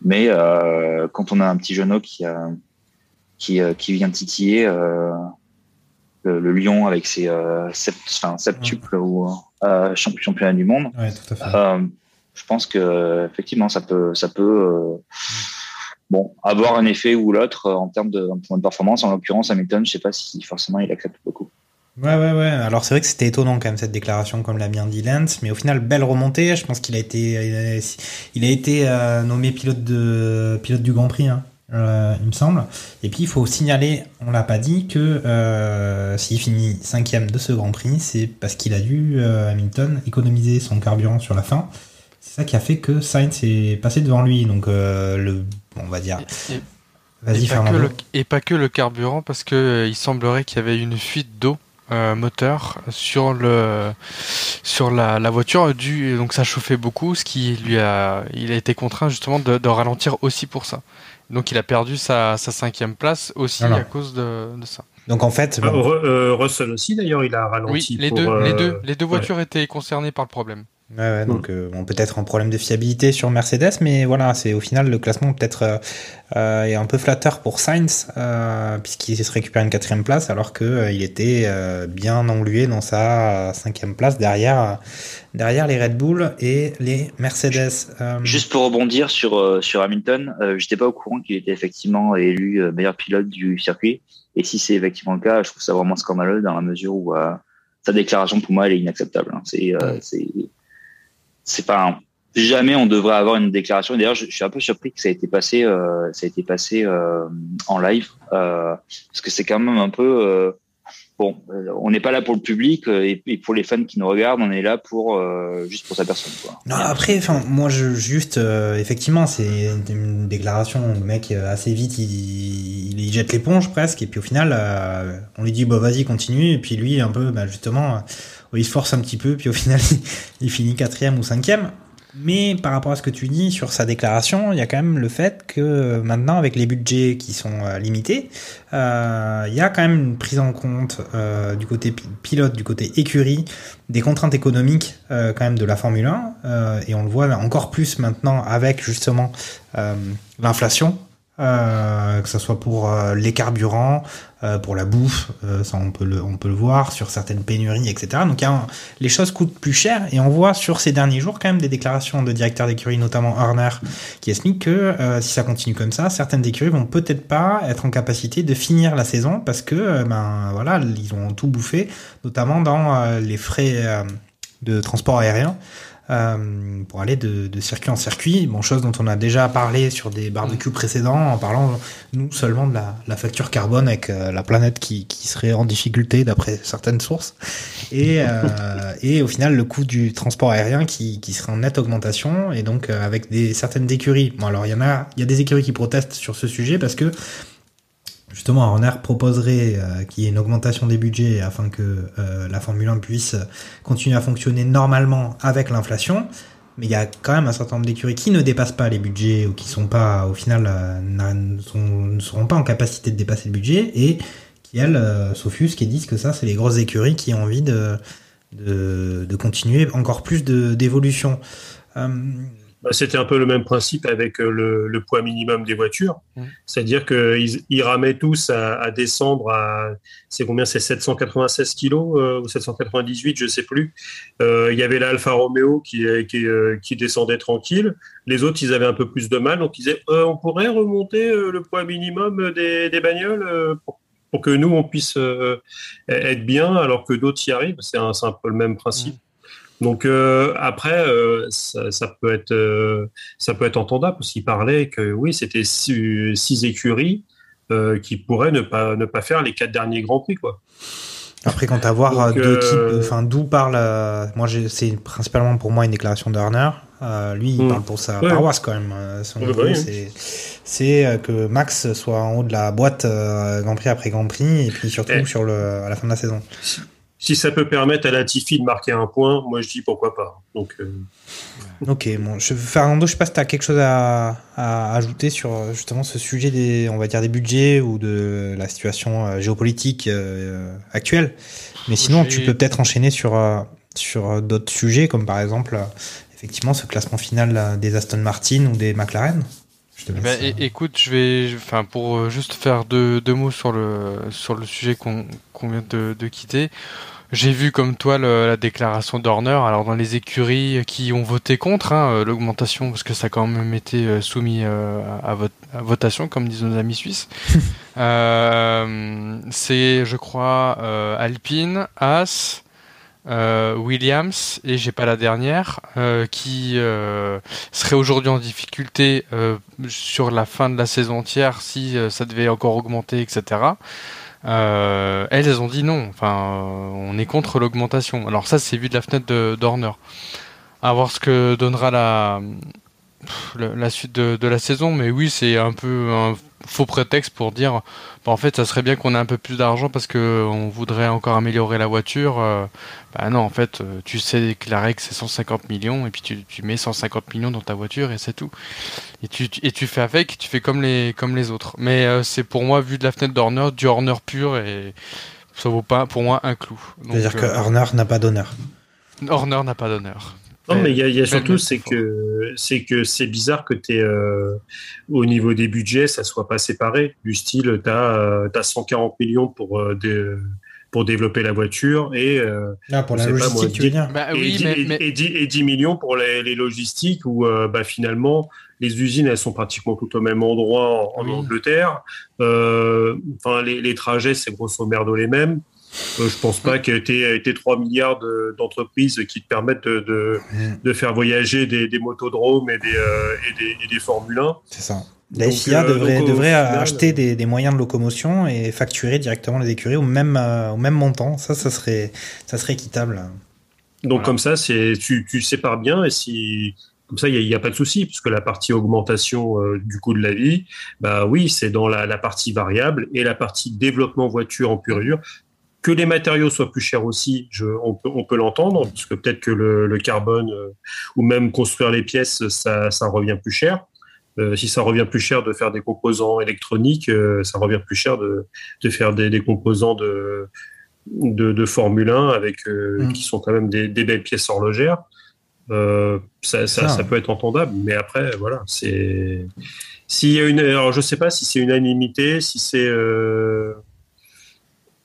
mais euh, quand on a un petit genou qui a qui euh, qui vient titiller euh, le, le lion avec ses euh, sept, enfin, septuples ou euh, champ- championnat du monde. Ouais, tout à fait. Euh, je pense que effectivement ça peut ça peut euh, bon avoir un effet ou l'autre euh, en termes de, en termes de performance. En l'occurrence, Hamilton, je sais pas si forcément il accepte beaucoup. Ouais, ouais, ouais. Alors c'est vrai que c'était étonnant quand même cette déclaration, comme l'a bien dit Lance, mais au final belle remontée. Je pense qu'il a été, euh, il a été euh, nommé pilote de pilote du Grand Prix, hein, euh, il me semble. Et puis il faut signaler, on l'a pas dit, que euh, s'il finit cinquième de ce Grand Prix, c'est parce qu'il a dû Hamilton économiser son carburant sur la fin. C'est ça qui a fait que Sainz est passé devant lui. Donc le, bon, on va dire. Et- Vas-y et, le, et pas que le carburant, parce que il semblerait qu'il y avait une fuite d'eau euh, moteur sur le sur la, la voiture du donc ça chauffait beaucoup ce qui lui a il a été contraint justement de, de ralentir aussi pour ça donc il a perdu sa, sa cinquième place aussi Voilà. à cause de, de ça Donc en fait, Ah, bon, euh, Russell aussi, d'ailleurs, il a ralenti. oui les pour, deux les euh, deux les deux ouais. voitures étaient concernées par le problème Ouais, ouais, donc euh, bon, peut-être un problème de fiabilité sur Mercedes, mais voilà, c'est au final le classement peut-être euh, euh, est un peu flatteur pour Sainz euh, puisqu'il se récupère une quatrième place alors que euh, il était euh, bien englué dans sa cinquième place derrière euh, derrière les Red Bull et les Mercedes. Euh, Juste pour rebondir sur euh, sur Hamilton, euh, j'étais pas au courant qu'il était effectivement élu euh, meilleur pilote du circuit. Et si c'est effectivement le cas, je trouve ça vraiment scandaleux dans la mesure où euh, sa déclaration pour moi elle est inacceptable. hein. C'est euh, c'est pas jamais on devrait avoir une déclaration. D'ailleurs, je, suis un peu surpris que ça a été passé euh, ça a été passé euh, en live euh, parce que c'est quand même un peu euh, bon. euh, on n'est pas là pour le public euh, et, et pour les fans qui nous regardent, on est là pour juste pour sa personne. Quoi. Non, après, enfin, moi, je juste, effectivement, c'est une déclaration le mec assez vite, il, il, il jette l'éponge presque, et puis au final, on lui dit bah vas-y continue, et puis lui un peu, bah, justement, il se force un petit peu, puis au final, il, finit quatrième ou cinquième. Mais par rapport à ce que tu dis sur sa déclaration, il y a quand même le fait que maintenant, avec les budgets qui sont euh, limités, euh, il y a quand même une prise en compte euh, du côté pi- pilote, du côté écurie, des contraintes économiques quand même de la Formule 1, euh, et on le voit encore plus maintenant avec justement l'inflation. Euh, que ce soit pour euh, les carburants, euh, pour la bouffe, ça on peut le voir sur certaines pénuries, etc. Donc les choses coûtent plus cher et on voit sur ces derniers jours quand même des déclarations de directeurs d'écurie, notamment Horner, qui expliquent que si ça continue comme ça, certaines écuries vont peut-être pas être en capacité de finir la saison parce que ben voilà ils ont tout bouffé, notamment dans les frais de transport aérien. Euh, pour aller de, de circuit en circuit, bon chose dont on a déjà parlé sur des barbecues précédents en parlant nous seulement de la, la facture carbone avec euh, la planète qui, qui serait en difficulté d'après certaines sources. Et, euh, et au final le coût du transport aérien qui, qui serait en nette augmentation. Et donc euh, avec des certaines écuries bon alors il y en a il y a des écuries qui protestent sur ce sujet parce que justement Horner proposerait euh, qu'il y ait une augmentation des budgets afin que euh, la Formule 1 puisse continuer à fonctionner normalement avec l'inflation mais il y a quand même un certain nombre d'écuries qui ne dépassent pas les budgets ou qui sont pas au final euh, ne, sont- ne seront pas en capacité de dépasser le budget et qui elles euh, s'offusquent et disent que ça c'est les grosses écuries qui ont envie de de, de continuer encore plus d'évolution. Euh, Bah, C'était un peu le même principe avec euh, le, le poids minimum des voitures. Mm. C'est-à-dire qu'ils ils ramaient tous à, à descendre à, c'est combien, c'est 796 kilos euh, ou 798, je sais plus. Euh, Il y avait l'Alfa Romeo qui, qui, euh, qui descendait tranquille. Les autres, ils avaient un peu plus de mal. Donc, ils disaient, Euh, on pourrait remonter euh, le poids minimum des, des bagnoles euh, pour, pour que nous, on puisse euh, être bien, alors que d'autres y arrivent. C'est un, c'est un peu le même principe. Donc euh, après, euh, ça, ça peut être euh, ça peut être entendable parce qu'il parlait que oui, c'était six, six écuries qui pourraient ne pas ne pas faire les quatre derniers grands prix quoi. Après, quand à voir deux types, enfin d'où parle, moi c'est principalement pour moi une déclaration d'Horner. Lui, il Mm. parle pour sa Ouais. paroisse quand même. Son bah oui. c'est que Max soit en haut de la boîte Grand Prix après Grand Prix et puis surtout Eh. sur le à la fin de la saison. Si ça peut permettre à Latifi de marquer un point, moi je dis pourquoi pas. Donc euh, Ok, bon, je, Fernando, je sais pas si tu as quelque chose à, à ajouter sur euh, justement ce sujet des, on va dire des budgets ou de la situation euh, géopolitique euh, actuelle. Mais sinon, tu peux peut-être enchaîner sur sur d'autres sujets, comme par exemple, effectivement, ce classement final des Aston Martin ou des McLaren. Je laisse, Ben, écoute, je vais, enfin, pour juste faire deux, deux mots sur le sur le sujet qu'on vient de, de quitter. J'ai vu comme toi le- la déclaration d'Horner. Alors dans les écuries qui ont voté contre hein, euh, l'augmentation, parce que ça a quand même été euh, soumis euh, à, vote- à votation, comme disent nos amis suisses. Euh, C'est, je crois, euh, Alpine, As, euh, Williams et j'ai pas la dernière euh, qui euh, serait aujourd'hui en difficulté euh, sur la fin de la saison entière si euh, ça devait encore augmenter, etc. Euh, elles, ont dit non. Enfin, euh, on est contre l'augmentation. Alors ça, c'est vu de la fenêtre de d'Horner. À voir ce que donnera la la suite de, de la saison. Mais oui, c'est un peu un faux prétexte pour dire, bah, en fait, ça serait bien qu'on ait un peu plus d'argent parce que on voudrait encore améliorer la voiture. Euh, bah non, en fait, euh, tu sais déclarer que c'est 150 millions et puis tu, tu mets 150 millions dans ta voiture et c'est tout. Et tu, et tu fais avec, tu fais comme les, comme les autres. Mais euh, c'est pour moi, vu de la fenêtre d'Horner, du Horner pur et ça vaut pas pour moi un clou. Donc, C'est-à-dire que euh, Horner n'a pas d'honneur. Horner n'a pas d'honneur. Non, mais il y a, il y a surtout, c'est que c'est que c'est bizarre que t'es euh, au niveau des budgets, ça soit pas séparé. Du style, t'as euh, t'as 140 millions pour euh, pour développer la voiture et euh, Là, pour la logistique, moi, tu veux dix- dire Bah et, oui, dix- mais, et- mais- et dix- et 10 millions pour les, les logistiques où euh, bah, finalement les usines elles sont pratiquement toutes au même endroit en, en Oui. Angleterre. Euh, Enfin les, les trajets c'est grosso merdo les mêmes. Euh, je pense pas que tu aies 3 milliards de- d'entreprises qui te permettent de, de, de faire voyager des, des motodromes et des, euh, et des, et des Formule 1. C'est ça. La Donc, FIA euh, devrait, donc, au devrait final, acheter des, des moyens de locomotion et facturer directement les écuries au même, euh, au même montant. Ça, ça serait, ça serait équitable. Donc Voilà. comme ça, c'est tu, tu sépares bien et si comme ça, il n'y a, y pas de souci puisque la partie augmentation euh, du coût de la vie, bah oui, c'est dans la, la partie variable et la partie développement voiture en pur et dur. Que les matériaux soient plus chers aussi, je, on peut, on peut l'entendre parce que peut-être que le, le carbone euh, ou même construire les pièces, ça, ça revient plus cher. Euh, si ça revient plus cher de faire des composants électroniques, euh, ça revient plus cher de, de faire des, des composants de, de, de Formule 1 avec euh, Mm. qui sont quand même des, des belles pièces horlogères. Euh, ça, ça, Ça. ça peut être entendable, mais après, voilà, c'est s'il y a une, alors je sais pas si c'est unanimité, si c'est euh,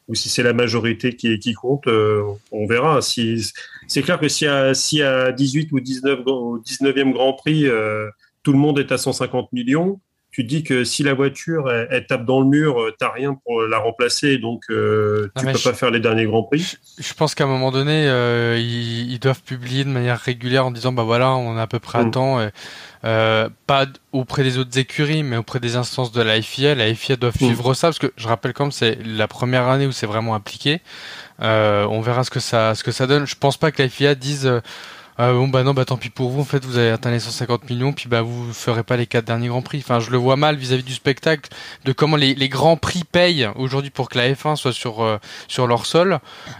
ou si c'est la majorité qui, qui compte, euh, on verra. Si c'est clair que si à, si à 18 ou 19 gr- au 19e Grand Prix, euh, tout le monde est à 150 millions, tu te dis que si la voiture elle, elle tape dans le mur, euh, t'as rien pour la remplacer, donc euh, Non, tu mais peux je- pas faire les derniers Grands Prix. Je pense qu'à un moment donné, euh, ils, ils doivent publier de manière régulière en disant bah voilà, on est à peu près à Mm. temps. et, euh, pas auprès des autres écuries, mais auprès des instances de la FIA. La FIA doit Mm. suivre ça parce que je rappelle comme c'est la première année où c'est vraiment appliqué. Euh, on verra ce que ça, ce que ça donne. Je pense pas que la FIA dise euh, bon bah non bah tant pis pour vous en fait vous avez atteint les 150 millions puis bah vous ferez pas les quatre derniers grands prix. Enfin je le vois mal vis-à-vis du spectacle de comment les, les grands prix payent aujourd'hui pour que la F1 soit sur euh, sur leur sol.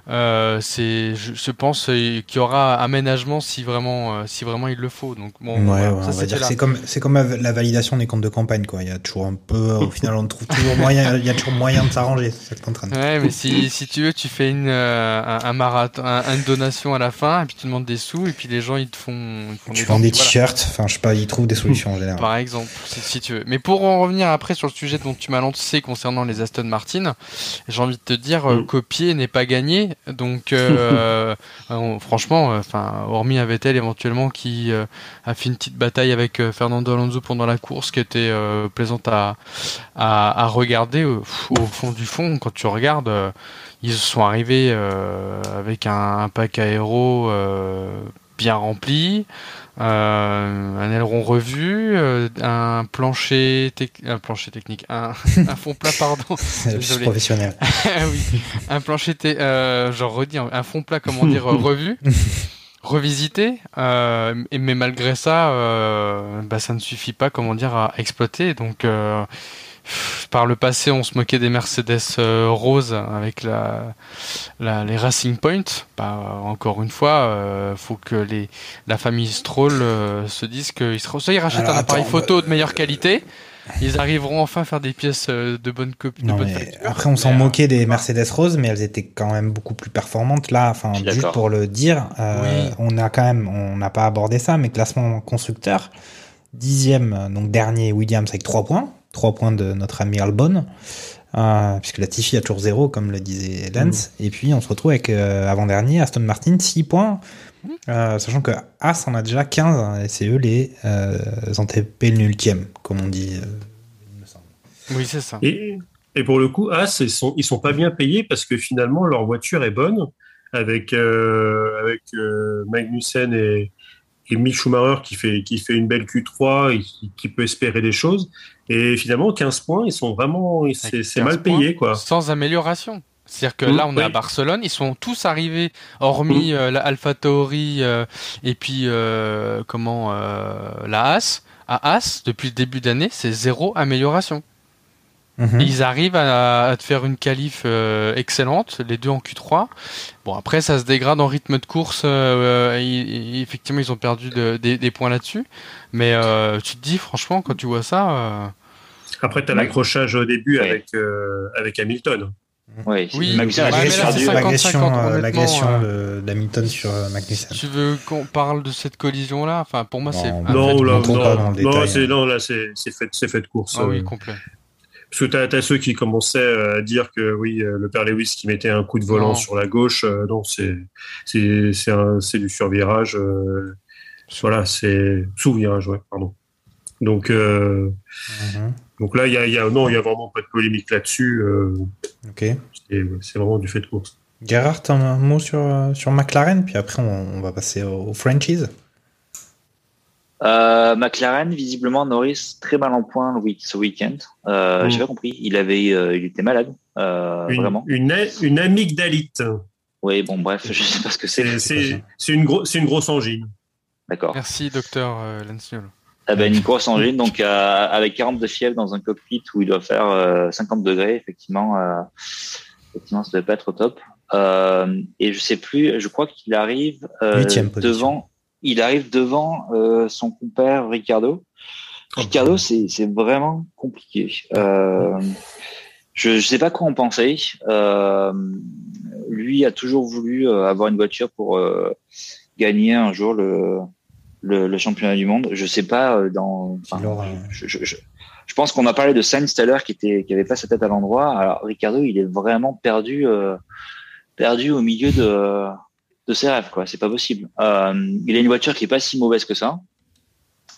Euh, c'est je, je pense euh, qu'il y aura aménagement si vraiment euh, si vraiment il le faut. Donc bon ouais, ouais, c'est comme, c'est comme la validation des comptes de campagne, quoi. Il y a toujours un peu, au final, on trouve toujours moyen, il y a toujours moyen de s'arranger, c'est ça que t'es en train de dire. Ouais, mais si, si tu veux, tu fais une, euh, un, un marathon, un- une donation à la fin, et puis tu demandes des sous, et puis les gens ils te font, ils font Tu des vends des voilà. t-shirts, enfin, je sais pas, ils trouvent des solutions en général. Par exemple, si, si tu veux. Mais pour en revenir après sur le sujet dont tu m'as lancé concernant les Aston Martin, j'ai envie de te dire, euh, Mm. copier n'est pas gagné. Donc, euh, on- franchement, euh, enfin, hormis un Vettel éventuellement qui euh, a fait une petite bataille avec euh, Fernando Alonso pendant la course, qui était euh, plaisante à, à, à regarder. euh, au fond du fond, quand tu regardes, euh, ils sont arrivés euh, avec un, un pack aéro euh, bien rempli. Euh, un aileron revu, euh, un plancher, un plancher technique, un, un fond plat, pardon. Désolé. professionnel. Ah oui, un plancher, euh, genre redis, un fond plat, comment dire, revu, revisité. Euh, et- mais malgré ça, bah, ça ne suffit pas, comment dire, à exploiter. Donc, par le passé, on se moquait des Mercedes euh, roses avec la, la- les Racing Point. Bah, encore une fois, euh, faut que les, la famille Stroll euh, se dise qu'ils ils rachètent Alors, un appareil photo de meilleure qualité. Ils arriveront enfin à faire des pièces euh, de bonne copie. de bonne après, on s'en euh, moquait des Mercedes roses, mais elles étaient quand même beaucoup plus performantes. Là, enfin, juste pour le dire, euh, Oui. on a quand même, on n'a pas abordé ça, mais classement constructeur, dixième, donc dernier Williams avec trois points, trois points de notre ami Albon, euh, puisque la Tiffy a toujours zéro, comme le disait Lance. Et puis, on se retrouve avec euh, avant-dernier Aston Martin, six points. Euh, sachant que As en a déjà 15, hein, et c'est eux les euh, antépénultièmes, comme on dit. euh, il me semble. Oui, c'est ça. Et, et pour le coup, As, ils sont, ils sont pas bien payés parce que finalement, leur voiture est bonne avec, euh, avec euh, Magnussen et, et Mick Schumacher qui fait, qui fait une belle Q3 et qui, qui peut espérer des choses. Et finalement, 15 points, ils sont vraiment, c'est Avec c'est 15 mal payé, quoi. Sans amélioration. C'est-à-dire que Mmh, là, on est à. Barcelone, ils sont tous arrivés, hormis euh, la Alpha Tauri euh, et puis euh, comment euh, la As. À As, depuis le début d'année, c'est zéro amélioration. Mhm. Ils arrivent à, à te faire une qualif euh, excellente, les deux en Q3. Bon, après, ça se dégrade en rythme de course. euh, euh, et- et effectivement, ils ont perdu de- des, des points là-dessus. Mais euh, tu te dis, franchement, quand tu vois ça, euh, Après, tu as Ouais. l'accrochage au début Ouais. avec, euh, avec Hamilton. Ouais, Oui, Magnussen a mais juste là, perdu. c'est 50, L'agression 50, honnêtement, l'agression de- d'Hamilton sur Magnussen. Tu veux qu'on parle de cette collision-là? Enfin, pour moi, c'est. Non, là, non, non, c'est, non, là, c'est, c'est fait, c'est fait de course. Ah oui, complet. Parce que t'as, t'as ceux qui commençaient à dire que oui, euh, le père Lewis qui mettait un coup de volant Non. sur la gauche, euh, non, c'est, c'est, c'est, un, c'est du survirage. euh, voilà, c'est sous-virage, ouais, pardon. Donc, euh, Mhm. donc là, il y a, il y a, non, il y a vraiment pas de polémique là-dessus. euh, Ok. c'est, c'est vraiment du fait de course. Gerhard, un mot sur, euh, sur McLaren, puis après on, on va passer au, au franchise. Euh, McLaren, visiblement, Norris très mal en point le week- ce week-end. Euh, Mm. J'ai pas compris. Il avait, euh, il était malade, euh, Une, vraiment. une, une amygdalite. Oui, bon, bref, je sais pas ce que c'est. C'est, une, grosse angine. D'accord. Merci, docteur euh, Lansniol. Eh ben, une grosse angine, donc euh, avec 40 de fièvre dans un cockpit où il doit faire euh, 50 degrés, effectivement, euh, effectivement, ça devait pas être au top. Euh, et je sais plus, je crois qu'il arrive euh, devant, il arrive devant euh, son compère Ricardo. Ricardo, c'est c'est vraiment compliqué. Euh, je ne sais pas quoi en penser. Euh, lui a toujours voulu euh, avoir une voiture pour euh, gagner un jour le, le, le championnat du monde. Je sais pas euh, dans. enfin, Il aura- je, je, je, je pense qu'on a parlé de Sainz tout à l'heure qui était qui avait pas sa tête à l'endroit. Alors Ricardo, il est vraiment perdu euh, perdu au milieu de de ses rêves quoi. C'est pas possible. Euh, il a une voiture qui est pas si mauvaise que ça.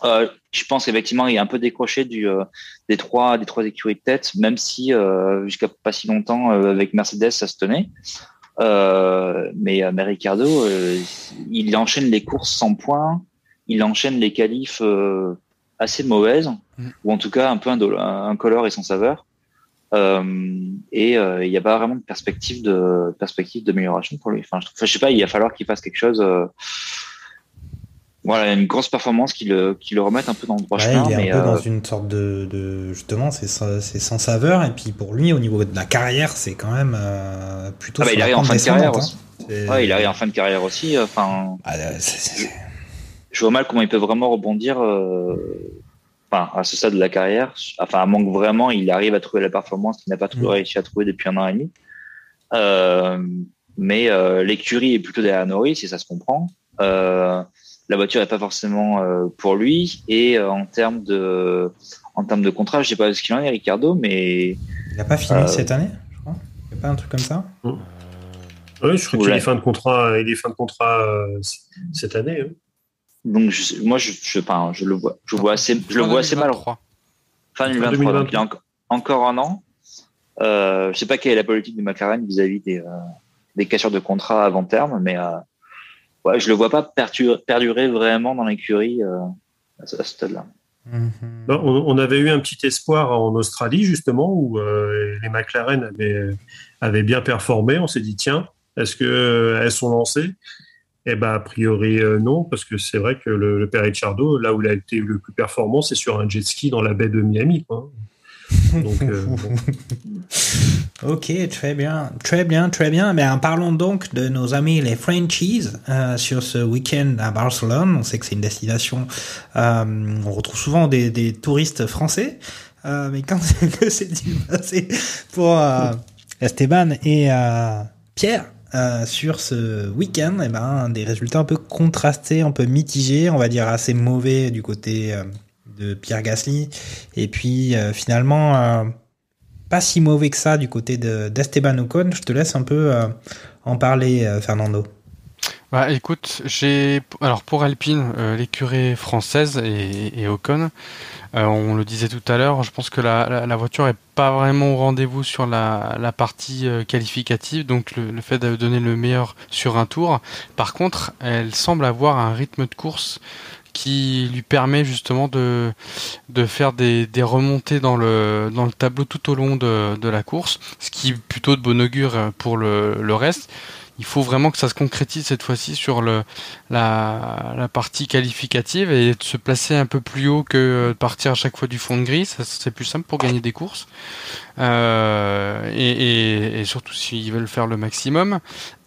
Euh, je pense effectivement il est un peu décroché du euh, des trois des trois écuries de tête, même si euh, jusqu'à pas si longtemps euh, avec Mercedes ça se tenait. Euh, mais, euh, mais Ricardo, euh, il enchaîne les courses sans points, il enchaîne les qualifs euh, assez mauvaises, Mm. ou en tout cas un peu incolores et sans saveur. Euh, et euh, il n'y a pas vraiment de perspective de perspective d'amélioration pour lui. Enfin, je, enfin, je sais pas, il va falloir qu'il fasse quelque chose. euh, voilà, une grosse performance qui le qui le remette un peu dans le droit Ouais, chemin. il est mais un peu euh, dans une sorte de, de justement, c'est sans, saveur. Et puis pour lui, au niveau de la carrière, c'est quand même euh, plutôt. ah bah, il arrive en fin de carrière hein. Ouais, il arrive en fin de carrière aussi. euh, Enfin, Ah, je vois mal comment il peut vraiment rebondir. Enfin, à ce stade de la carrière, enfin, à moins que vraiment il arrive à trouver la performance qu'il n'a pas trouvé- Mm. réussi à trouver depuis un an et demi. Euh, mais euh, l'écurie est plutôt derrière Norris, et ça se comprend. Euh, la voiture n'est pas forcément euh, pour lui. Et euh, en termes de, en termes de contrat, je sais pas ce qu'il en est, Ricardo, mais Il n'a pas fini Euh, cette année, je crois. Il n'y a pas un truc comme ça? Oui, je crois qu'il est fin de contrat, il est fin de contrat euh, cette année. hein. Donc je, moi je, je, enfin, je le vois, je le vois assez, je le vois assez mal. 2023. Fin Fin 2023, donc il a 2023. enco- encore un an. Euh, je sais pas quelle est la politique de McLaren vis-à-vis des, euh, des cassures de contrat avant terme, mais euh, ouais, je le vois pas perdurer vraiment dans l'écurie euh, à ce, stade-là. Mhm. Non, on, on avait eu un petit espoir en Australie, justement, où euh, les McLaren avaient, avaient bien performé. On s'est dit, tiens, est-ce qu'elles sont lancées? Eh ben, a priori, euh, non, parce que c'est vrai que le, père Ricciardo, là où il a été le plus performant, c'est sur un jet ski dans la baie de Miami. Quoi. Euh. Ok, très bien, très bien, très bien. Ben, parlons donc de nos amis les Frenchies euh, sur ce week-end à Barcelone. On sait que c'est une destination. on retrouve souvent des, touristes français, mais quand que s'est-il passé pour Esteban et Pierre? Euh, sur ce week-end Eh ben, des résultats un peu contrastés, un peu mitigés, on va dire assez mauvais du côté euh, de Pierre Gasly, et puis euh, finalement. pas si mauvais que ça du côté de d'Esteban Ocon. Je te laisse un peu en parler, Fernando. Bah écoute, j'ai alors pour Alpine, euh, l'écurie française et, et Ocon, euh, on le disait tout à l'heure, je pense que la, la, voiture est pas vraiment au rendez-vous sur la, la partie euh, qualificative, donc le, fait de donner le meilleur sur un tour. Par contre, elle semble avoir un rythme de course qui lui permet justement de, faire des, remontées dans le, dans le tableau tout au long de, la course, ce qui est plutôt de bon augure pour le, le reste il faut vraiment que ça se concrétise cette fois-ci sur la, partie qualificative et de se placer un peu plus haut que de partir à chaque fois du fond de. Ça, c'est plus simple pour gagner des courses. Euh, et, et, et, surtout s'ils veulent faire le maximum.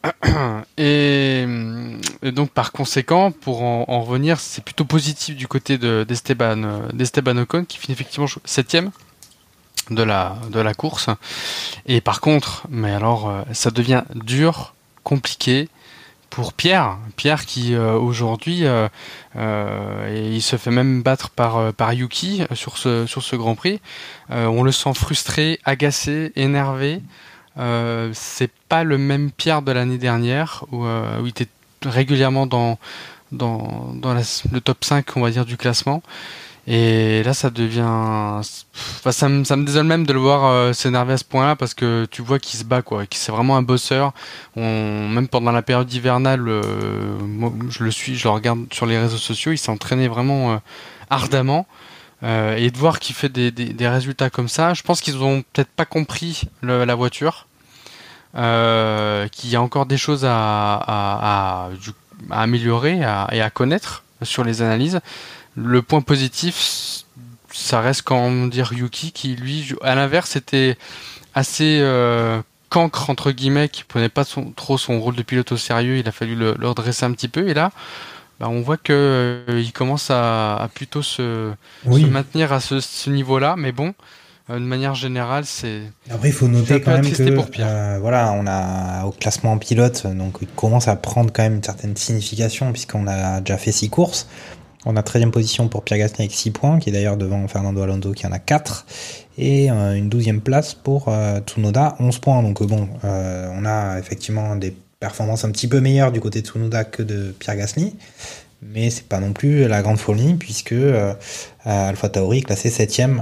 Et, donc par conséquent, pour en, en revenir, c'est plutôt positif du côté de, d'Esteban, d'Esteban Ocon qui finit effectivement septième de la course. Et par contre, mais alors euh, ça devient dur, compliqué pour Pierre. Pierre qui euh, aujourd'hui euh, il se fait même battre par par Yuki sur ce sur ce Grand Prix. on le sent frustré, agacé, énervé. c'est pas le même Pierre de l'année dernière où, où il était régulièrement dans dans, dans le top 5 on va dire du classement. Et là, ça devient, enfin, ça me, ça me désole même de le voir euh, s'énerver à ce point-là parce que tu vois qu'il se bat quoi, qu'il c'est vraiment un bosseur. Même pendant la période hivernale, euh, je le suis, je le regarde sur les réseaux sociaux, il s'est entraîné vraiment euh, ardemment. et de voir qu'il fait des, des, résultats comme ça, je pense qu'ils ont peut-être pas compris la voiture, qu'il y a encore des choses à, à, à améliorer et à connaître sur les analyses. Le point positif, ça reste quand dire Yuki qui lui, à l'inverse, était assez euh, cancre entre guillemets, qui prenait pas son, trop son rôle de pilote au sérieux. Il a fallu le, le redresser un petit peu et là. Bah, on voit que euh, il commence à, à plutôt se, se, maintenir à ce, ce niveau-là, mais bon, euh, de manière générale, c'est. Après, il faut noter quand même que euh, voilà, on a au classement pilote, donc il commence à prendre quand même une certaine signification puisqu'on a déjà fait six courses. On a 13e position pour Pierre Gasly avec 6 points, qui est d'ailleurs devant Fernando Alonso qui en a 4. Et euh, une 12e place pour euh, Tsunoda, 11 points. Donc euh, bon, on a effectivement des performances un petit peu meilleures du côté de Tsunoda que de Pierre Gasly. Mais c'est pas non plus la grande folie, puisque Alpha Tauri est classé 7e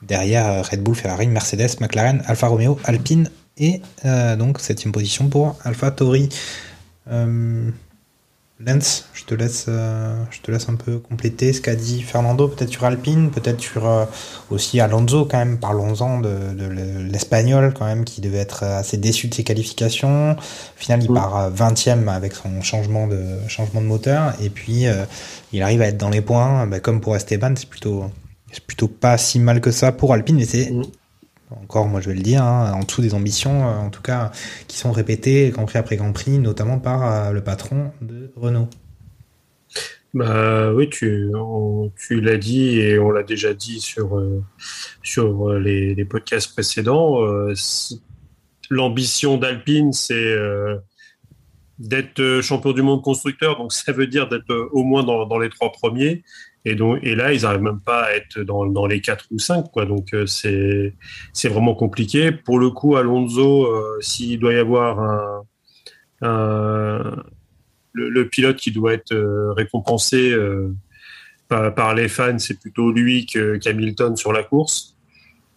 derrière Red Bull, Ferrari, Mercedes, McLaren, Alfa Romeo, Alpine et donc 7e position pour Alpha Tauri. Lens, je te laisse, euh, je te laisse un peu compléter ce qu'a dit Fernando, peut-être sur Alpine, peut-être sur euh, aussi Alonso quand même. Parlons-en de, de l'espagnol quand même qui devait être assez déçu de ses qualifications. Au final, il part 20e avec son changement de changement de moteur et puis euh, il arrive à être dans les points. Bah, comme pour Esteban, c'est plutôt c'est plutôt pas si mal que ça pour Alpine, mais c'est encore, moi je vais le dire, hein, en dessous des ambitions, euh, en tout cas, qui sont répétées Grand Prix après Grand Prix, notamment par euh, le patron de Renault. Bah oui, tu, l'as dit et on l'a déjà dit sur, euh, les, podcasts précédents. L'ambition d'Alpine, c'est d'être champion du monde constructeur, donc ça veut dire d'être au moins dans les trois premiers. Et, donc, et là, ils n'arrivent même pas à être dans, les 4 ou 5. Quoi. Donc, euh, c'est, c'est vraiment compliqué. Pour le coup, Alonso, euh, s'il doit y avoir le, pilote qui doit être euh, récompensé par, les fans, c'est plutôt lui qu'Hamilton sur la course.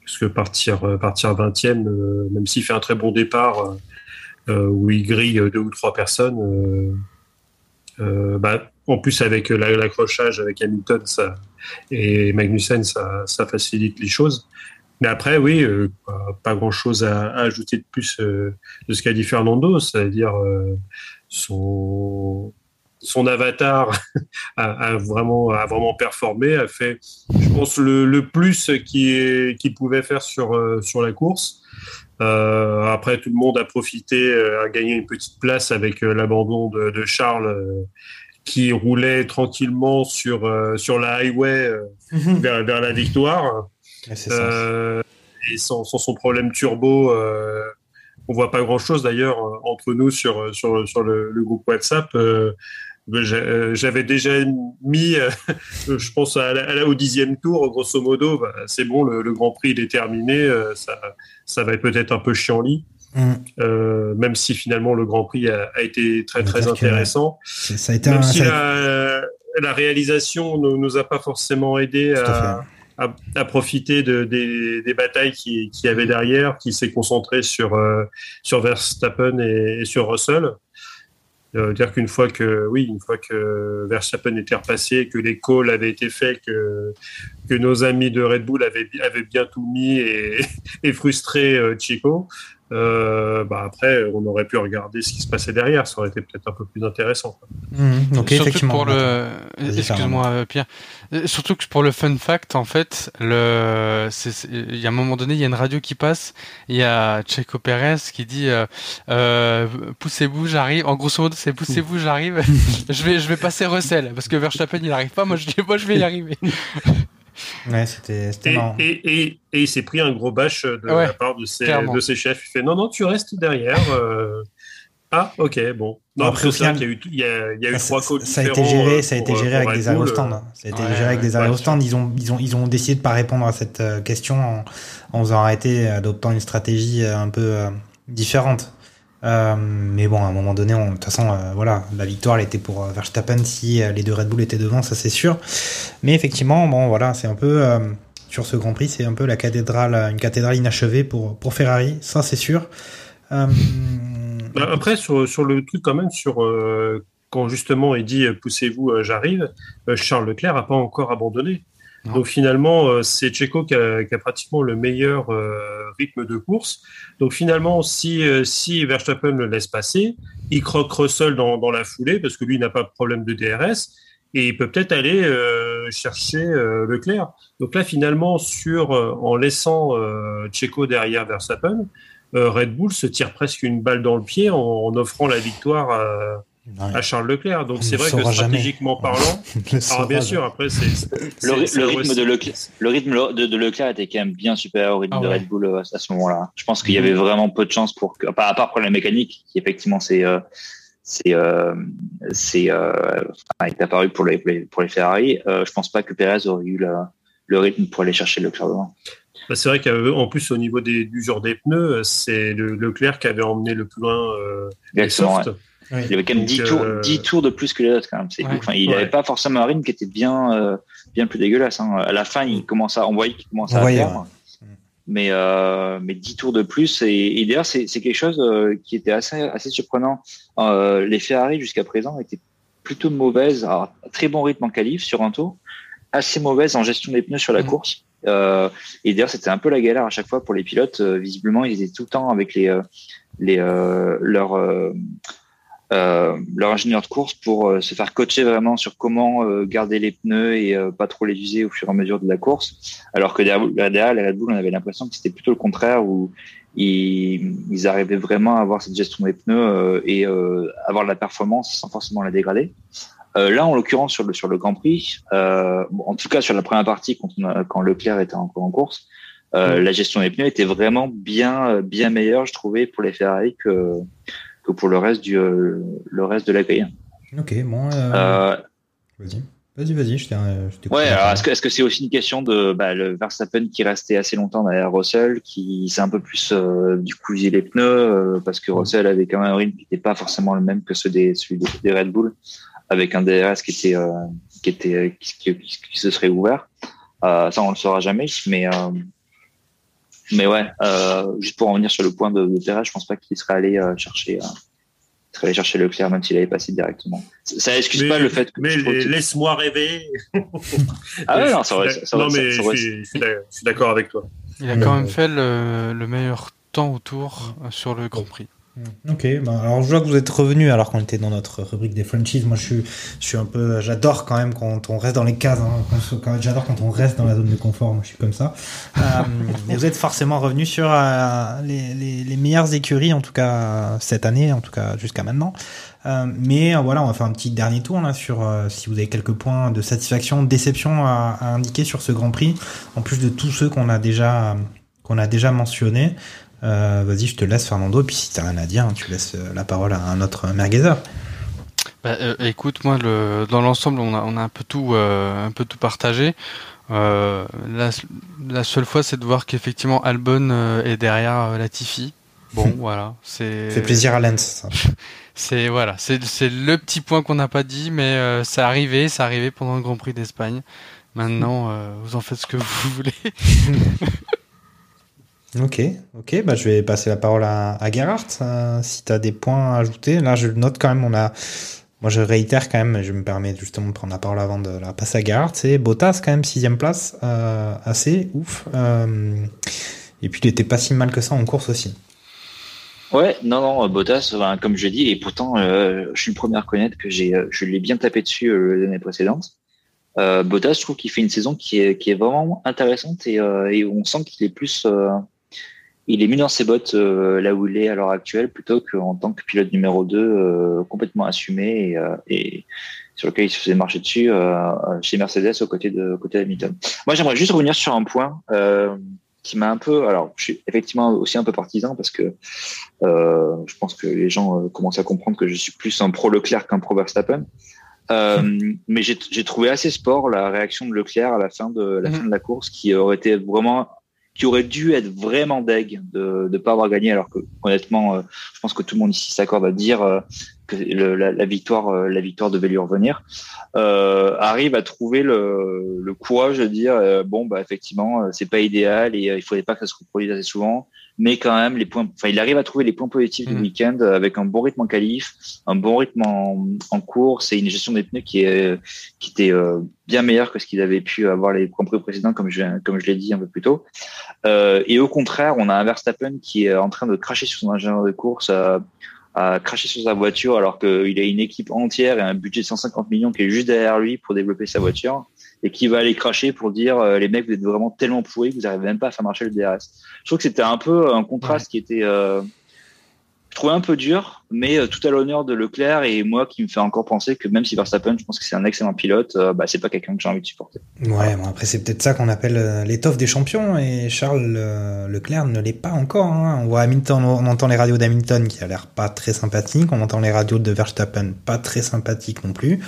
Parce que partir, partir 20e, même s'il fait un très bon départ, où il grille deux ou trois personnes, bah, en plus, avec l'accrochage avec Hamilton et Magnussen, ça, facilite les choses. Mais après, oui, euh, pas, grand-chose à, ajouter de plus euh, de ce qu'a dit Fernando, c'est-à-dire euh, son, son avatar a, vraiment, a vraiment performé, a fait, je pense, le, plus qu'il qu pouvait faire sur, euh, sur la course. Euh, après, tout le monde a profité, a gagné une petite place avec l'abandon de, Charles qui roulait tranquillement sur, euh, sur la highway euh, mhm. vers, vers, la victoire. Euh, et sans, sans, son problème turbo, euh, on voit pas grand chose d'ailleurs entre nous sur, sur, sur le, le groupe WhatsApp. J'avais déjà mis, je pense, à la, au dixième tour, grosso modo, bah, c'est bon, le, le, Grand Prix il est terminé, ça, ça va être peut-être un peu chiant-lit. Mm. Euh, même si finalement le Grand Prix a, a été très très intéressant. Ça a été même un, si ça... la, la, réalisation ne nous a pas forcément aidé à, à, à, profiter de, des, des batailles qui, qui avait derrière, qui s'est concentré sur euh, sur Verstappen et, et sur Russell. Euh, dire qu'une fois que oui, une fois que Verstappen était repassé, que les calls avaient été faits, que que nos amis de Red Bull avaient avaient bien tout mis et, et frustré euh, Chico, euh, bah après, on aurait pu regarder ce qui se passait derrière. Ça aurait été peut-être un peu plus intéressant. Mmh, donc surtout effectivement. Pour le, excuse-moi euh, Pierre. Euh, surtout que pour le fun fact, en fait, le, il y a un moment donné, il y a une radio qui passe. Il y a Checo Pérez qui dit euh, euh, poussez-vous, j'arrive. En grosso modo, c'est poussez-vous, j'arrive. je vais, je vais passer Russell parce que Verstappen il arrive pas. Moi, je dis, moi, je vais y arriver. Ouais, c'était Et, marrant. et, et, et il s'est pris un gros bâche de Ouais, la part de ses, de ses chefs. Il fait non, non, tu restes derrière. euh. Ah, ok, bon. Non, Après, après, au final- qu'il y a eu, il y a, il y a eu Ah, trois ça, codes ça a été géré, euh, ça a été géré euh, avec des arrêts au stand. Ça a été Ouais, géré avec des arrêts au stand. Ils ont, ils ont, ils ont décidé de pas répondre à cette euh, question en, en faisant arrêter, adoptant une stratégie un peu euh, différente. Euh, mais bon, à un moment donné, on- de toute façon, euh, voilà, la victoire, était pour euh, Verstappen si les deux Red Bull étaient devant, ça c'est sûr. Mais effectivement, bon, voilà, c'est un peu sur ce Grand Prix, c'est un peu la cathédrale, une cathédrale inachevée pour Ferrari, ça c'est sûr. Bah, Après, sur, sur le truc, quand même, sur quand justement il dit poussez-vous, j'arrive, Charles Leclerc n'a pas encore abandonné. Donc finalement, euh, c'est Checo qui a, qui a pratiquement le meilleur euh, rythme de course. Donc finalement, si, euh, si Verstappen le laisse passer, il croque Russell dans, dans la foulée parce que lui n'a pas de problème de DRS et il peut peut-être aller euh, chercher euh, Leclerc. Donc là, finalement, sur euh, en laissant Checo derrière Verstappen, Red Bull se tire presque une balle dans le pied en, en offrant la victoire à, Charles Leclerc. Donc On c'est vrai que jamais. stratégiquement parlant, alors saura bien sûr, après c'est Le, rythme de Leclerc, le rythme de, de Leclerc était quand même bien supérieur au rythme Ah de ouais. Red Bull euh, à ce moment-là. Je pense qu'il y avait vraiment peu de chance pour que, à part, pour la mécanique, qui effectivement c'est euh, c'est euh, c'est euh, enfin, est apparu pour les pour Ferrari. Euh, je pense pas que Perez aurait eu la- le rythme pour aller chercher Leclerc devant. Bah, c'est vrai qu'en plus au niveau des, du genre des pneus, c'est le, Leclerc qui avait emmené le plus loin euh, les ouais. Ouais. Il avait quand même Donc, 10 tours, euh, 10 tours de plus que les autres quand même. C'est Ouais. Enfin, il Ouais. n'avait pas forcément un rythme qui était bien, euh, bien plus dégueulasse. Hein. À la fin, il commence à, on voyait qu'il commençait On à perdre. Mais, euh, mais 10 tours de plus. Et, et d'ailleurs, c'est c'est quelque chose euh, qui était assez, assez surprenant. Euh, les Ferrari jusqu'à présent étaient plutôt mauvaises. Alors, très bon rythme en qualif sur un tour, assez mauvaise en gestion des pneus sur la Mhm. course. Euh, et d'ailleurs, c'était un peu la galère à chaque fois pour les pilotes. Euh, visiblement, ils étaient tout le temps avec les, euh, les euh, leurs euh, euh, leur ingénieur de course pour euh, se faire coacher vraiment sur comment euh, garder les pneus et euh, pas trop les user au fur et à mesure de la course. Alors que derrière, derrière les Red Bull, on avait l'impression que c'était plutôt le contraire où ils, ils arrivaient vraiment à avoir cette gestion des pneus euh, et euh, avoir de la performance sans forcément la dégrader. Euh, là, en l'occurrence, sur le, sur le Grand Prix, euh, bon, en tout cas sur la première partie, quand, on a- quand Leclerc était encore en course, euh, la gestion des pneus était vraiment bien, euh, bien meilleure, je trouvais, pour les Ferrari que, que pour le reste du, euh, le reste de la grille. Ok, bon. euh, Euh, Vas-y, vas-y, vas-y, je t'ai Ouais, alors est-ce que est-ce que c'est aussi une question de bah, le Verstappen qui restait assez longtemps derrière Russell, qui s'est un peu plus euh, du coup usé les pneus euh, parce que Russell avait quand même un rythme qui n'était pas forcément le même que ceux des celui des, des Red Bull, avec un DRS qui était euh, qui était qui, qui- qui- qui se serait ouvert. Ça on le saura jamais, mais mais ouais, euh, juste pour en revenir sur le point de, de Perez, je pense pas qu'il serait allé euh, chercher. Euh, serait allé chercher Leclerc même s'il avait passé directement. Ça ça excuse Mais- pas le fait que Mais laisse-moi rêver. Ah ouais, non, ça aurait, d'ac- ça aurait- non, mais ça aurait- je suis, d'accord avec toi. Il a quand même fait le, le meilleur temps autour euh, sur le Grand Prix. Ok, bah alors je vois que vous êtes revenu alors qu'on était dans notre rubrique des franchises. Moi, je suis, je suis un peu, j'adore quand même quand on reste dans les cases. Hein, quand- j'adore quand on reste dans la zone de confort. Moi, je suis comme ça. Euh, et vous êtes forcément revenu sur euh, les, les, les meilleures écuries, en tout cas cette année, en tout cas jusqu'à maintenant. Euh, mais euh, voilà, on va faire un petit dernier tour là sur euh, si vous avez quelques points de satisfaction, de déception à, à indiquer sur ce Grand Prix, en plus de tous ceux qu'on a déjà qu'on a déjà mentionnés. Euh, Vas-y, je te laisse Fernando, puis si t'as rien à dire, hein, tu laisses euh, la parole à un autre merguezer. Bah, euh, écoute, moi, le, dans l'ensemble, on a, on a un peu tout, euh, un peu tout partagé. Euh, la, la seule fois, c'est de voir qu'effectivement Albon euh, est derrière euh, Latifi. Bon, voilà, c'est. fait plaisir à Lens. Ça. C'est voilà, c'est c'est le petit point qu'on n'a pas dit, mais euh, c'est arrivé, c'est arrivé pendant le Grand Prix d'Espagne. Maintenant, euh, vous en faites ce que vous voulez. Ok, ok, bah je vais passer la parole à, à Gerhardt. euh, si t'as des points à ajouter, là je note quand même, on a, moi je réitère quand même, je me permets justement de prendre la parole avant de la passer à Gerhardt. C'est Bottas quand même sixième place, euh, assez ouf. euh, et puis il était pas si mal que ça en course aussi. Ouais, non, non, euh, Bottas, ben, comme je dis, et pourtant, euh, je suis le premier à reconnaître que j'ai, euh, je l'ai bien tapé dessus euh, l'année précédente. Euh, Bottas, je trouve qu'il fait une saison qui est, qui est vraiment intéressante et, euh, et on sent qu'il est plus, euh, il est mis dans ses bottes là où il est à l'heure actuelle plutôt qu'en tant que pilote numéro 2 complètement assumé et, et, sur lequel il se faisait marcher dessus chez Mercedes aux côtés de côté Hamilton. Moi, j'aimerais juste revenir sur un point qui m'a un peu. Alors, je suis effectivement aussi un peu partisan parce que euh, je pense que les gens euh, commencent à comprendre que je suis plus un pro Leclerc qu'un pro Verstappen. Euh, mais j'ai trouvé assez sport la réaction de Leclerc à la fin de la mm-hmm. fin de la course, qui aurait été vraiment, qui aurait dû être vraiment deg de ne pas avoir gagné, alors que honnêtement, euh, je pense que tout le monde ici s'accorde à dire euh, que la, la, victoire, euh, la victoire devait lui revenir. arrive à trouver le, le courage de dire bon bah effectivement c'est pas idéal et il faudrait pas que ça se reproduise assez souvent mais quand même les points enfin il arrive à trouver les points positifs du mm. week-end avec un bon rythme en qualif un bon rythme en, en course et une gestion des pneus qui est qui était euh, bien meilleure que ce qu'ils avaient pu avoir les points précédents comme je comme je l'ai dit un peu plus tôt euh, et au contraire on a un Verstappen qui est en train de cracher sur son ingénieur de course à, à cracher sur sa voiture alors qu'il a une équipe entière et un budget de 150 millions qui est juste derrière lui pour développer sa voiture et qui va aller cracher pour dire euh, les mecs vous êtes vraiment tellement pourris que vous n'arrivez même pas à faire marcher le DRS. Je trouve que c'était un peu un contraste qui était euh, je trouvais un peu dur, mais euh, tout à l'honneur de Leclerc et moi qui me fait encore penser que même si Verstappen, je pense que c'est un excellent pilote, euh, bah, c'est pas quelqu'un que j'ai envie de supporter. Ouais, bon, après c'est peut-être ça qu'on appelle l'étoffe des champions et Charles Leclerc ne l'est pas encore. Hein. On voit Hamilton, on entend les radios d'Hamilton qui a l'air pas très sympathique, on entend les radios de Verstappen pas très sympathique non plus.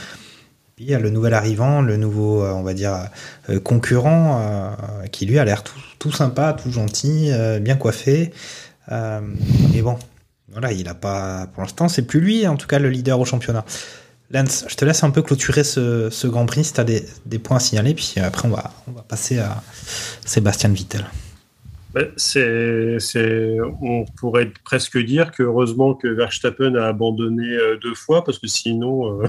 Puis il y a le nouvel arrivant, le nouveau, on va dire, concurrent, qui lui a l'air tout, tout, sympa, tout gentil, bien coiffé. mais bon, voilà, il a pas, pour l'instant, c'est plus lui, en tout cas, le leader au championnat. Lance, je te laisse un peu clôturer ce, Grand Prix si tu as des, points à signaler, puis après on va, on va passer à Sébastien Vittel. C'est, c'est, on pourrait presque dire que heureusement que Verstappen a abandonné euh, deux fois parce que sinon euh,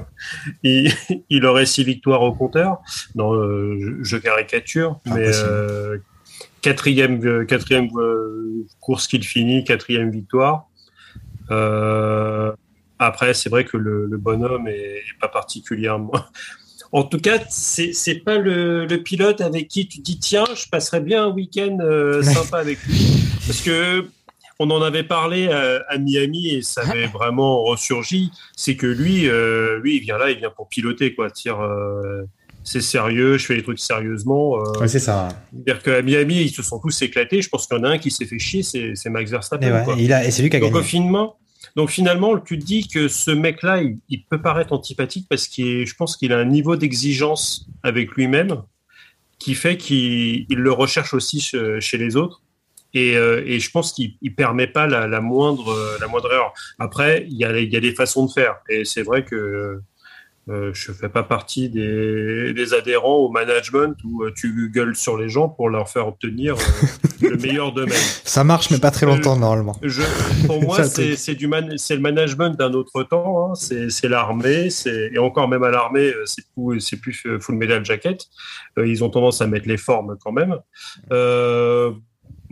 il, aurait six victoires au compteur. Non, euh, je, caricature, mais quatrième, quatrième course qu'il finit, quatrième victoire. Après, c'est vrai que le, le bonhomme est, pas particulièrement. En tout cas, c'est c'est pas le, le, pilote avec qui tu dis tiens, je passerais bien un week-end euh, sympa avec lui, parce que on en avait parlé à, à Miami et ça avait vraiment ressurgi. C'est que lui, euh, lui, il vient là, il vient pour piloter quoi. Tire, euh, c'est sérieux, je fais les trucs sérieusement. Ouais, c'est ça. C'est-à-dire qu'à Miami, ils se sont tous éclatés. Je pense qu'il y en a un qui s'est fait chier, c'est Max Verstappen. Et, ouais, il a, et c'est lui qui a Donc, gagné. Finement, donc finalement, tu te dis que ce mec-là, il, peut paraître antipathique parce qu'il, je pense qu'il a un niveau d'exigence avec lui-même qui fait qu'il le recherche aussi chez les autres. Et, euh, je pense qu'il ne permet pas la, la, moindre, la moindre erreur. Après, il y a, il y a des façons de faire. Et c'est vrai que euh, je fais pas partie des, des, adhérents au management où euh, tu gueules sur les gens pour leur faire obtenir euh, le meilleur d'eux-mêmes. Ça marche, mais pas très longtemps normalement. Je, pour moi, c'est du man, c'est le management d'un autre temps. Hein. C'est l'armée, c'est et encore même à l'armée, euh, c'est plus c'est plus full metal jacket. Euh, ils ont tendance à mettre les formes quand même.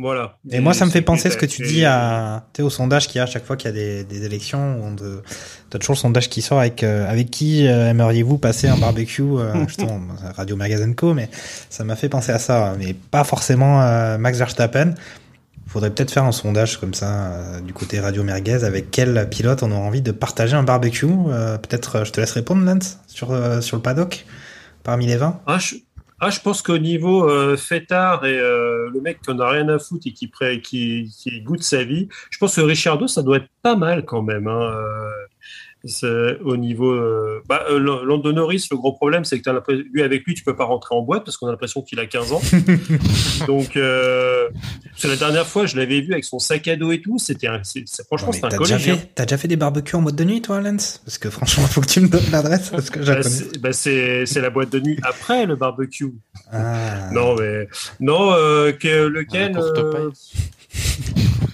Voilà. Et, moi, ça me fait penser ce que tu dis à, au sondage qu'il y a à chaque fois qu'il y a des, des élections. On de, t'as toujours le sondage qui sort avec, euh, avec qui euh, aimeriez-vous passer un barbecue, euh, justement, Radio Magazine Co, mais ça m'a fait penser à ça. Mais pas forcément Max Verstappen. Faudrait peut-être faire un sondage comme ça, du côté Radio Merguez, avec quel pilote on aura envie de partager un barbecue. peut-être, je te laisse répondre, Lance, sur, sur le paddock, parmi les 20. Ah, je ah, je pense qu'au niveau euh, fêtard et euh, le mec qui en a rien à foutre et qui, goûte sa vie, je pense que Richardo, ça doit être pas mal quand même. Hein, au niveau euh, bah, euh, Norris le gros problème c'est que as lui avec lui tu peux pas rentrer en boîte parce qu'on a l'impression qu'il a 15 ans. Donc euh, la dernière fois je l'avais vu avec son sac à dos et tout. C'était franchement c'est un collègue t'as déjà fait des barbecues en mode de nuit toi Lance? Parce que franchement il faut que tu me donnes l'adresse parce que bah, bah c'est la boîte de nuit après le barbecue. Ah. non mais non euh, que, lequel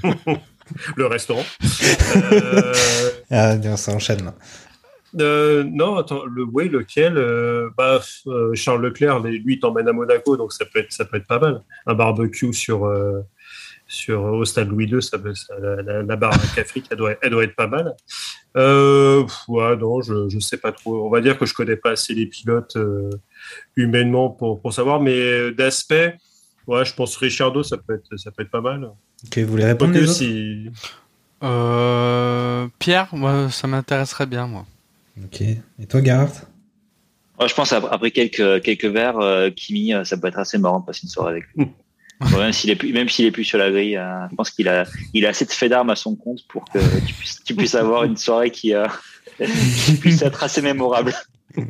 le restaurant. euh, ah, ça enchaîne. Euh, non, attends, le oui, lequel euh, bah, euh, Charles Leclerc, lui, t'emmène à Monaco, donc ça peut être, ça peut être pas mal. Un barbecue sur, euh, sur au stade Louis II, ça, ça la, la, barre Afrique, elle doit, elle doit être pas mal. Ouais, non, je, je sais pas trop. On va dire que je connais pas assez les pilotes humainement pour, pour savoir, mais d'aspect, ouais, je pense Richardo, ça peut être, ça peut être pas mal. Ok, vous voulez répondre les si... Euh, Pierre, moi, ça m'intéresserait bien, moi. Ok. Et toi, Gareth Ouais, je pense ap- après quelques quelques verres, euh, Kimi, euh, ça peut être assez marrant de passer une soirée avec lui. Bon, même s'il est plus, même s'il est plus sur la grille, euh, je pense qu'il a il a assez de faits d'armes à son compte pour que tu puisses tu puisses avoir une soirée qui euh, qui puisse être assez mémorable.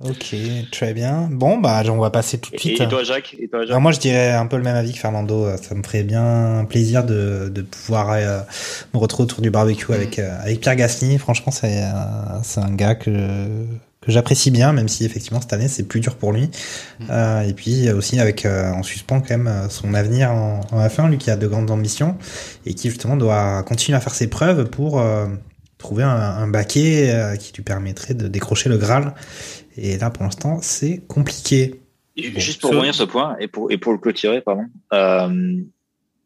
Ok, très bien. Bon, bah, on va passer tout de suite. et toi, Jacques, et toi, Jacques Alors moi, je dirais un peu le même avis que Fernando. Ça me ferait bien plaisir de, de pouvoir euh, me retrouver autour du barbecue avec, euh, avec Pierre Gasly. Franchement, c'est euh, c'est un gars que, que j'apprécie bien, même si effectivement cette année c'est plus dur pour lui. Euh, et puis aussi avec euh, en suspens quand même euh, son avenir en, en F1, lui qui a de grandes ambitions et qui justement doit continuer à faire ses preuves pour euh, trouver un, un baquet euh, qui lui permettrait de décrocher le Graal. Et là, pour l'instant, c'est compliqué. Juste pour revenir sur ce point et pour et pour le clôturer, pardon. Euh,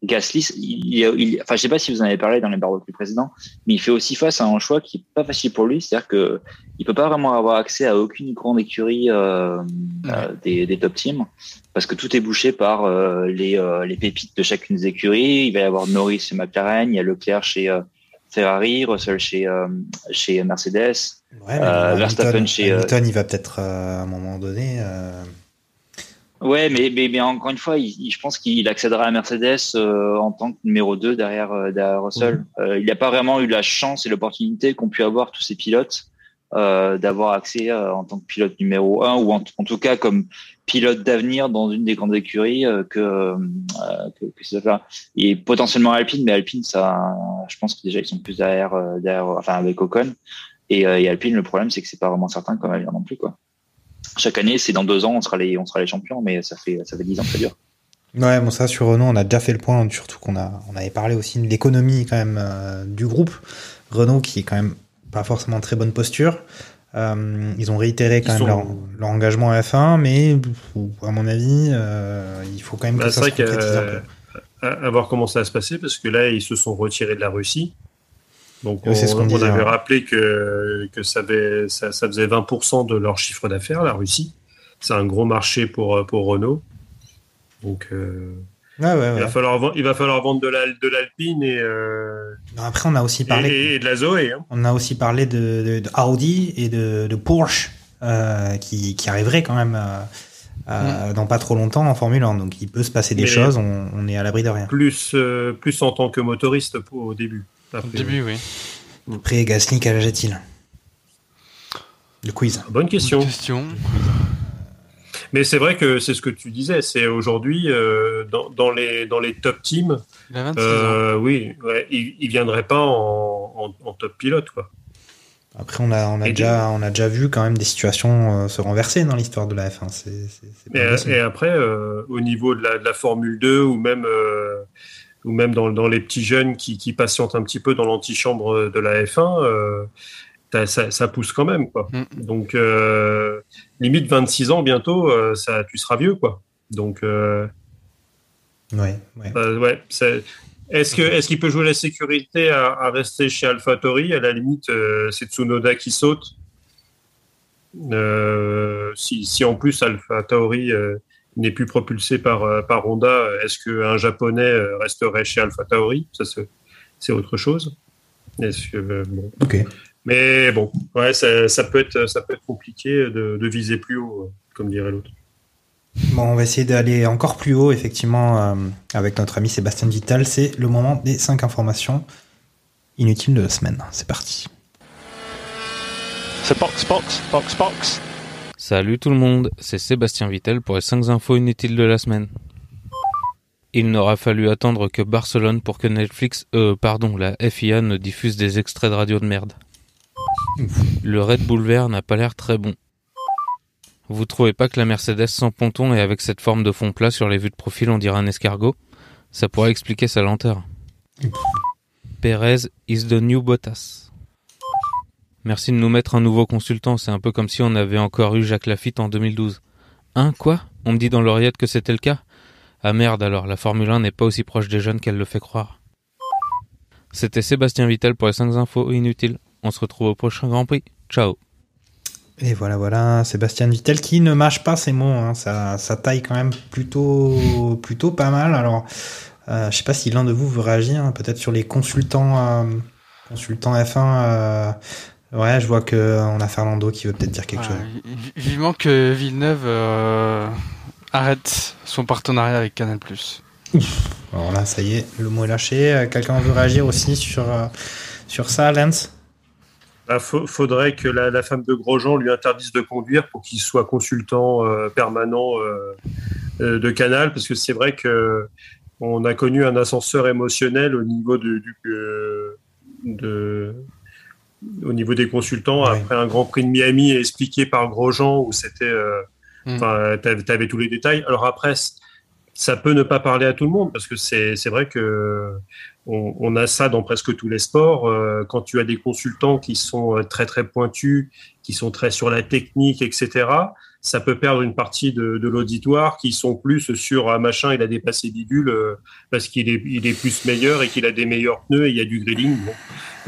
Gasly, il, il, il- enfin, je sais pas si vous en avez parlé dans les barbecues précédents, mais il fait aussi face à un choix qui est pas facile pour lui, c'est-à-dire que il peut pas vraiment avoir accès à aucune grande écurie euh, euh, des, des top teams parce que tout est bouché par euh, les euh, les pépites de chacune des écuries. Il va y avoir Norris chez McLaren, il y a Leclerc chez euh, Ferrari, Russell chez euh, chez Mercedes. Ouais, mais Euh, Verstappen Hamilton, chez, euh, Hamilton, il va peut-être euh, à un moment donné. euh, Ouais, mais, mais, mais encore une fois, il, il- je pense qu'il accédera à Mercedes euh, en tant que numéro 2 derrière, euh, derrière Russell. Euh, il n'a pas vraiment eu la chance et l'opportunité qu'ont pu avoir tous ces pilotes euh, d'avoir accès euh, en tant que pilote numéro 1 ou en, en tout cas comme pilote d'avenir dans une des grandes écuries euh, que, euh, que. Et potentiellement Alpine, mais Alpine, ça, je pense que déjà ils sont plus derrière, euh, derrière enfin avec Ocon. Et, euh, et Alpine, le problème, c'est que c'est pas vraiment certain comme avenir non plus, quoi chaque année, c'est dans deux ans, on sera les, on sera les champions, mais ça fait, ça fait dix ans que ça dure. Ouais, bon ça sur Renault, on a déjà fait le point, surtout qu'on a, on avait parlé aussi de l'économie quand même euh, du groupe. Renault qui est quand même pas forcément en très bonne posture. Euh, ils ont réitéré quand Ils même sont- leur, leur engagement à F1, mais à mon avis, euh, il faut quand même Bah, que ça se concrétise un peu. à voir comment ça va se passer, parce que là, ils se sont retirés de la Russie. Donc, Oui, on, ce on avait ouais. rappelé que, que ça, avait, ça, ça faisait 20% de leur chiffre d'affaires, la Russie. C'est un gros marché pour, pour Renault. Donc, euh, Ouais, ouais, il, va falloir, vend- il va falloir vendre de l'Al- de l'Alpine et, euh, Après, on a aussi parlé. et, et de la Zoé. Hein. On a aussi parlé de, de- de Audi et de, Porsche euh, qui, qui arriverait quand même euh, euh, dans pas trop longtemps en Formule 1. Donc il peut se passer des Mais- choses, on, on est à l'abri de rien. Plus, euh, plus en tant que motoriste pour- au début. Au début, oui. Après Gasly, quel âge a-t-il Le quiz. Bonne question. Bonne question. Mais c'est vrai que c'est ce que tu disais. C'est aujourd'hui, euh, dans, dans, les, dans les top teams, Il a 26 ans. Euh, oui, ouais, il, il viendrait pas en, en, en top pilote, quoi. Après, on a, on, a Et déjà, on a déjà vu quand même des situations euh, se renverser dans l'histoire de la F1. C'est, c'est, c'est pas Et, après, euh, au niveau de la, de la Formule 2 ou même, euh, ou même dans, dans les petits jeunes qui, qui patientent un petit peu dans l'antichambre de la F1, euh, ça, ça pousse quand même, quoi. Mm. Donc, euh, limite 26 ans bientôt, euh, ça, tu seras vieux, quoi. Donc, euh, Ouais, ouais. Euh, ouais, c'est- est-ce que est-ce qu'il peut jouer la sécurité à, à rester chez AlphaTauri À la limite, euh, c'est Tsunoda qui saute. Euh, si, si en plus AlphaTauri euh, n'est plus propulsé par euh, par Honda, est-ce qu'un japonais euh, resterait chez AlphaTauri Ça c'est c'est autre chose. Est-ce que euh, bon. Ok. Mais bon, ouais, ça, ça peut être ça peut être compliqué de, de viser plus haut, euh, comme dirait l'autre. Bon, on va essayer d'aller encore plus haut, effectivement, euh, avec notre ami Sébastien Vittal. C'est le moment des 5 informations inutiles de la semaine. C'est parti. So box, box, box, box. Salut tout le monde, c'est Sébastien Vittel pour les 5 infos inutiles de la semaine. Il n'aura fallu attendre que Barcelone pour que Netflix, euh, pardon, la FIA ne diffuse des extraits de radio de merde. Le Red Bull vert n'a pas l'air très bon. Vous trouvez pas que la Mercedes sans ponton et avec cette forme de fond plat sur les vues de profil on dirait un escargot? Ça pourrait expliquer sa lenteur. Perez is the new Bottas. Merci de nous mettre un nouveau consultant, c'est un peu comme si on avait encore eu Jacques Lafitte en 2012. Hein, quoi? On me dit dans l'oreillette que c'était le cas? Ah merde alors, la Formule 1 n'est pas aussi proche des jeunes qu'elle le fait croire. C'était Sébastien Vittel pour les 5 infos inutiles. On se retrouve au prochain Grand Prix. Ciao Et voilà, voilà, Sébastien Vittel qui ne mâche pas ses mots. Hein. Ça, ça taille quand même plutôt, pas mal. Alors, Euh, je sais pas si l'un de vous veut réagir, hein, peut-être sur les consultants, euh, consultants F1. euh, ouais, je vois que on a Fernando qui veut peut-être dire quelque Ouais, chose. vi- Vivement que Villeneuve euh, arrête son partenariat avec Canal+. Alors là, ça y est, le mot est lâché. Quelqu'un veut réagir aussi sur, euh, sur ça, Lance? Bah, faudrait que la, la femme de Grosjean lui interdise de conduire pour qu'il soit consultant euh, permanent de Canal, parce que c'est vrai que on a connu un ascenseur émotionnel au niveau de, du, euh, de- au niveau des consultants Ouais. après un Grand Prix de Miami expliqué par Grosjean où c'était, euh, Mm. enfin, t'avais, t'avais tous les détails. Alors après, ça peut ne pas parler à tout le monde parce que c'est, c'est vrai que on, on a ça dans presque tous les sports. Euh, quand tu as des consultants qui sont euh, très très pointus, qui sont très sur la technique, etc., ça peut perdre une partie de, de l'auditoire qui sont plus sur un machin, il a dépassé bidule euh, parce qu'il est, il est plus meilleur et qu'il a des meilleurs pneus et il y a du grilling. Bon.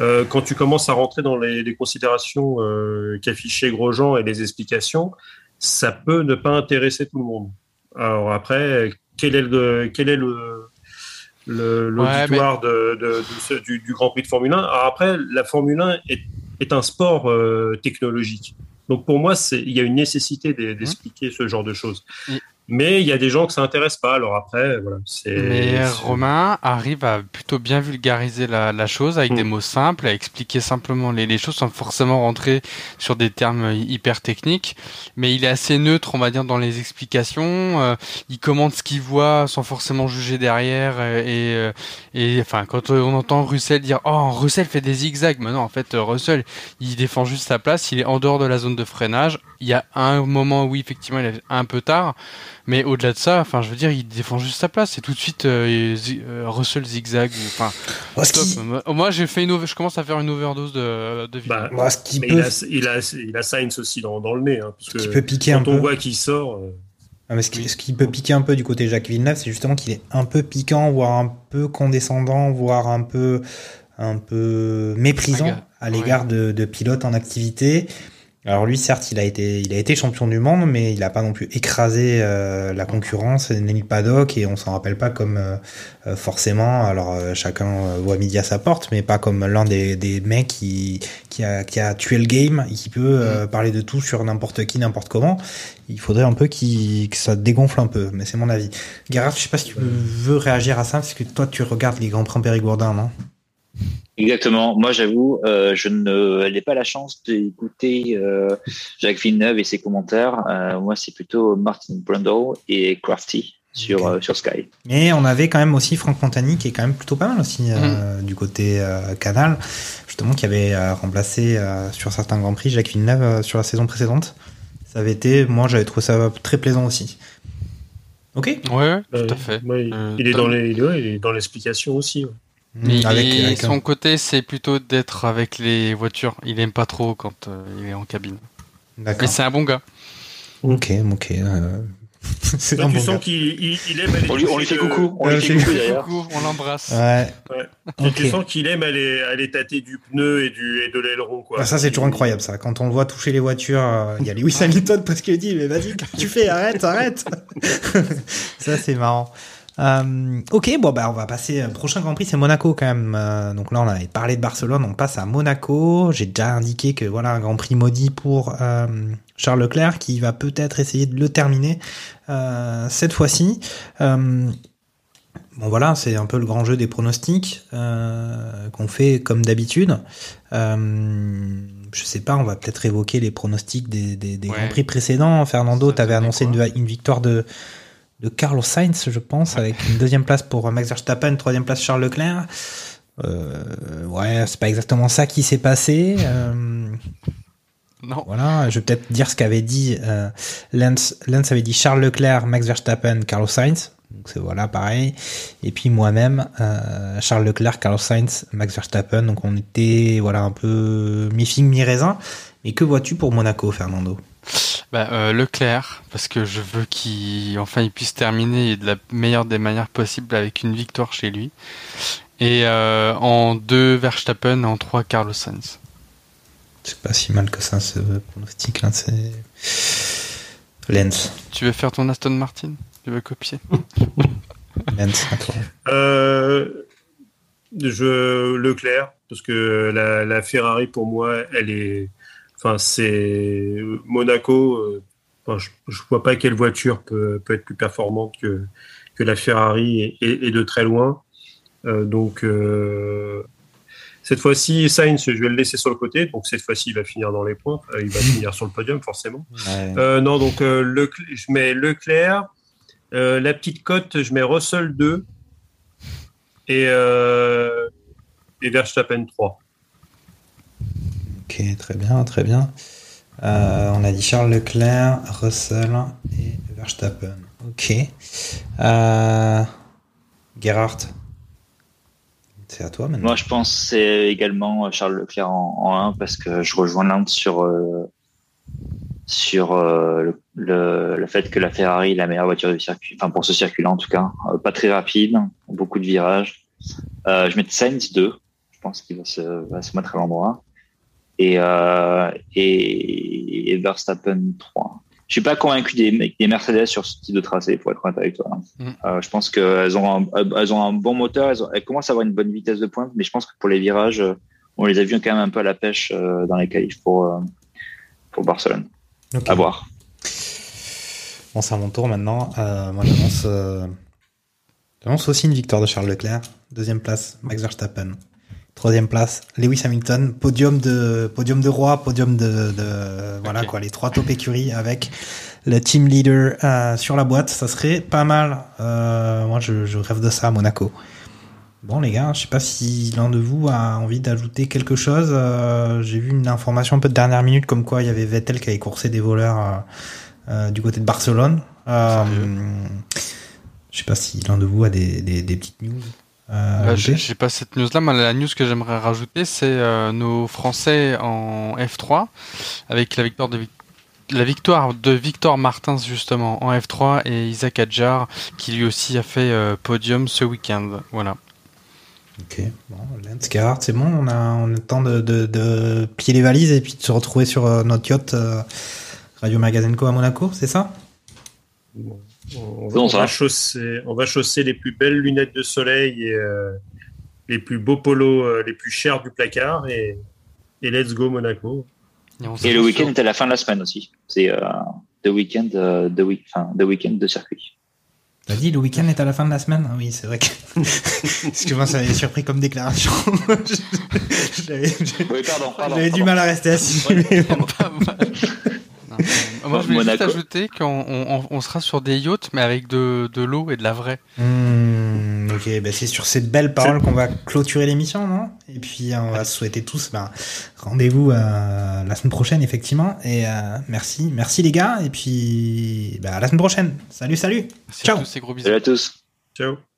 Euh, quand tu commences à rentrer dans les, les considérations euh, qu'affichait Grosjean et les explications, ça peut ne pas intéresser tout le monde. Alors après, quel est le, quel est le, le- l'auditoire de, de- de ce- du, du Grand Prix de Formule 1 Alors après, la Formule 1 est, est un sport euh, technologique. Donc pour moi, c'est- il y a une nécessité d'e- d'expliquer ce genre de choses. Et- Mais il y a des gens que ça intéresse pas. Alors après, voilà, c'est. Mais Romain arrive à plutôt bien vulgariser la, la chose avec Mm. des mots simples, à expliquer simplement les, les choses sans forcément rentrer sur des termes hyper techniques. Mais il est assez neutre, on va dire, dans les explications. Euh, il commente ce qu'il voit sans forcément juger derrière. euh, Et, euh, et enfin, quand on entend Russell dire Oh, Russell fait des zigzags, mais non, en fait, euh, Russell, il défend juste sa place. Il est en dehors de la zone de freinage. Il y a un moment où effectivement il est un peu tard. Mais au-delà de ça, enfin, je veux dire, il défend juste sa place. Et tout de suite, euh, euh, Russell zigzag. Enfin, Moi, ce j'ai fait une, over- je commence à faire une overdose de, de Bah, moi, ce qui mais peut, il, a, il, a, il a Sainz aussi dans, dans le nez. Hein, parce qui que peut piquer quand un on peu. voit qu'il sort. euh, Ah, mais ce, qui, ce qui peut piquer un peu du côté Jacques Villeneuve, c'est justement qu'il est un peu piquant, voire un peu condescendant, voire un peu, un peu méprisant à l'égard de, de pilotes en activité. Alors lui, certes, il a été, il a été champion du monde, mais il n'a pas non plus écrasé euh, la concurrence, ni le paddock, et on s'en rappelle pas comme euh, euh, forcément. Alors euh, chacun voit midi à sa porte, mais pas comme l'un des, des mecs qui, qui a, qui a tué le game, et qui peut euh, parler de tout sur n'importe qui, n'importe comment. Il faudrait un peu qu'il, que ça dégonfle un peu, mais c'est mon avis. Gerard, je sais pas si tu veux réagir à ça, parce que toi, tu regardes les grands prix périgourdins, non? Exactement. Moi, j'avoue, euh, je ne n'ai pas la chance d'écouter euh, Jacques Villeneuve et ses commentaires. Euh, moi, c'est plutôt Martin Brundle et Crafty sur, Ok. euh, sur Sky. Mais on avait quand même aussi Franck Montagny qui est quand même plutôt pas mal aussi euh, du côté euh, Canal, justement qui avait euh, remplacé euh, sur certains grands prix Jacques Villeneuve euh, sur la saison précédente. Ça avait été, moi j'avais trouvé ça très plaisant aussi. Ok? Ouais, ouais, tout à fait. ouais, Euh, il, est dans les, ouais, il est dans l'explication aussi. ouais. Mais il avec, un- son côté, c'est plutôt d'être avec les voitures. Il aime pas trop quand euh, il est en cabine. Mais c'est un bon gars. Ok, ok. euh, c'est Bah, un tu bon sens gars. qu'il il, il aime aller On lui, on lui fait coucou. On Euh, lui fait coucou on l'embrasse. Ouais. Tu sens qu'il aime aller, aller tâter du pneu et, du, et de l'aileron. quoi. Ah, ça c'est toujours incroyable ça. Quand on le voit toucher les voitures, euh, il y a Lewis Hamilton parce qu'il dit mais vas-y qu'est-ce que tu fais arrête arrête. ça c'est marrant. Euh, ok bon bah on va passer au prochain Grand Prix c'est Monaco quand même. Euh, donc là on avait parlé de Barcelone, on passe à Monaco. J'ai déjà indiqué que voilà un Grand Prix maudit pour euh, Charles Leclerc qui va peut-être essayer de le terminer euh, cette fois-ci. Euh, Bon voilà, c'est un peu le grand jeu des pronostics euh, qu'on fait comme d'habitude. Euh, je sais pas, on va peut-être évoquer les pronostics des, des, des Ouais. grands prix précédents. Fernando, t'avais annoncé une victoire de, de Carlos Sainz, je pense, avec une deuxième place pour Max Verstappen, troisième place Charles Leclerc. Euh, ouais, c'est pas exactement ça qui s'est passé. Euh, Non. voilà, je vais peut-être dire ce qu'avait dit euh, Lance. Lance avait dit Charles Leclerc, Max Verstappen, Carlos Sainz. Donc c'est voilà pareil. Et puis moi-même, euh, Charles Leclerc, Carlos Sainz, Max Verstappen. Donc on était voilà un peu mi-figue, mi-raisin. Mais que vois-tu pour Monaco, Fernando? Bah, euh, Leclerc, parce que je veux qu'il enfin il puisse terminer de la meilleure des manières possibles avec une victoire chez lui. Et euh, en deux Verstappen, en trois Carlos Sainz. C'est pas si mal que ça ce pronostic là. C'est Lance. Tu veux faire ton Aston Martin? Tu veux copier? Lance, à toi. Euh, je Leclerc parce que la, la Ferrari pour moi, elle est, enfin c'est Monaco. euh, enfin, je, je vois pas quelle voiture peut, peut être plus performante que que la Ferrari et, et- et de très loin. Euh, donc euh, cette fois-ci, Sainz, je vais le laisser sur le côté. Donc cette fois-ci, il va finir dans les points. Il va finir sur le podium forcément. Ouais. Euh, non, donc Leclerc- je mets Leclerc. La petite cote, je mets Russell 2 et, et Verstappen 3. Ok, très bien, très bien. Euh, on a dit Charles Leclerc, Russell et Verstappen. Ok. Euh, Gerhardt. C'est à toi maintenant. Moi, je pense c'est également Charles Leclerc en, en 1 parce que je rejoins l'Inde sur, euh, sur euh, le, le, fait que la Ferrari est la meilleure voiture du circuit, enfin pour ce circuit-là en tout cas. Pas très rapide, beaucoup de virages. Je mets Sainz 2, je pense qu'il va se, va se mettre à l'endroit. Et, euh, et, et Verstappen 3. Je suis pas convaincu des, des Mercedes sur ce type de tracé, pour être honnête avec toi. Mm. Euh, je pense qu'elles ont, un, elles ont un bon moteur, elles, ont- elles commencent à avoir une bonne vitesse de pointe, mais je pense que pour les virages, euh, on les a vus quand même un peu à la pêche dans les qualifs pour, pour Barcelone. Ok. À voir. Bon, c'est à mon tour maintenant. Euh, moi, j'annonce, euh, j'annonce aussi une victoire de Charles Leclerc. Deuxième place, Max Verstappen. Troisième place, Lewis Hamilton. Podium de, podium de roi, podium de, de voilà quoi, les trois top écuries avec le team leader euh, sur la boîte. Ça serait pas mal. Euh, moi, je, je rêve de ça à Monaco. Bon les gars, je sais pas si l'un de vous a envie d'ajouter quelque chose. Euh, J'ai vu une information un peu de dernière minute comme quoi il y avait Vettel qui avait coursé des voleurs du côté de Barcelone. Je sais pas si l'un de vous a des, des, des petites news. Euh, Bah, j'ai pas cette news là, mais la news que j'aimerais rajouter, c'est euh, nos Français en F3 avec la victoire de la victoire de Victor Martins justement en F3 et Isaac Adjar qui lui aussi a fait euh, podium ce week-end. Voilà. Ok, bon, Gerhardt, c'est bon, on a, on a le temps de, de, de plier les valises et puis de se retrouver sur euh, notre yacht Radio Magazenco à Monaco, c'est ça? Bon, on, va, on va chausser, on va chausser les plus belles lunettes de soleil et euh, les plus beaux polos, euh, les plus chers du placard et, et let's go Monaco. on Et le week-end est à la fin de la semaine aussi. C'est euh, deux week-ends euh, de, week enfin, week-ends de circuit. T'as dit le week-end est à la fin de la semaine? Ah Oui, c'est vrai que. Excuse-moi, ça m'avait surpris comme déclaration. J'avais Oui, pardon. pardon j'avais du mal à rester assis. mais bon. Euh, Moi, je voulais juste ajouter qu'on on, on sera sur des yachts, mais avec de, de l'eau et de la vraie. Hmm, ok, ben c'est sur ces belles paroles qu'on va clôturer l'émission, non? Et puis on va se souhaiter tous ben, rendez-vous euh, la semaine prochaine, effectivement. Et euh, merci, merci les gars. Et puis ben, à la semaine prochaine. Salut, salut. Merci Ciao. à tous et gros bisous. Salut à tous. Ciao.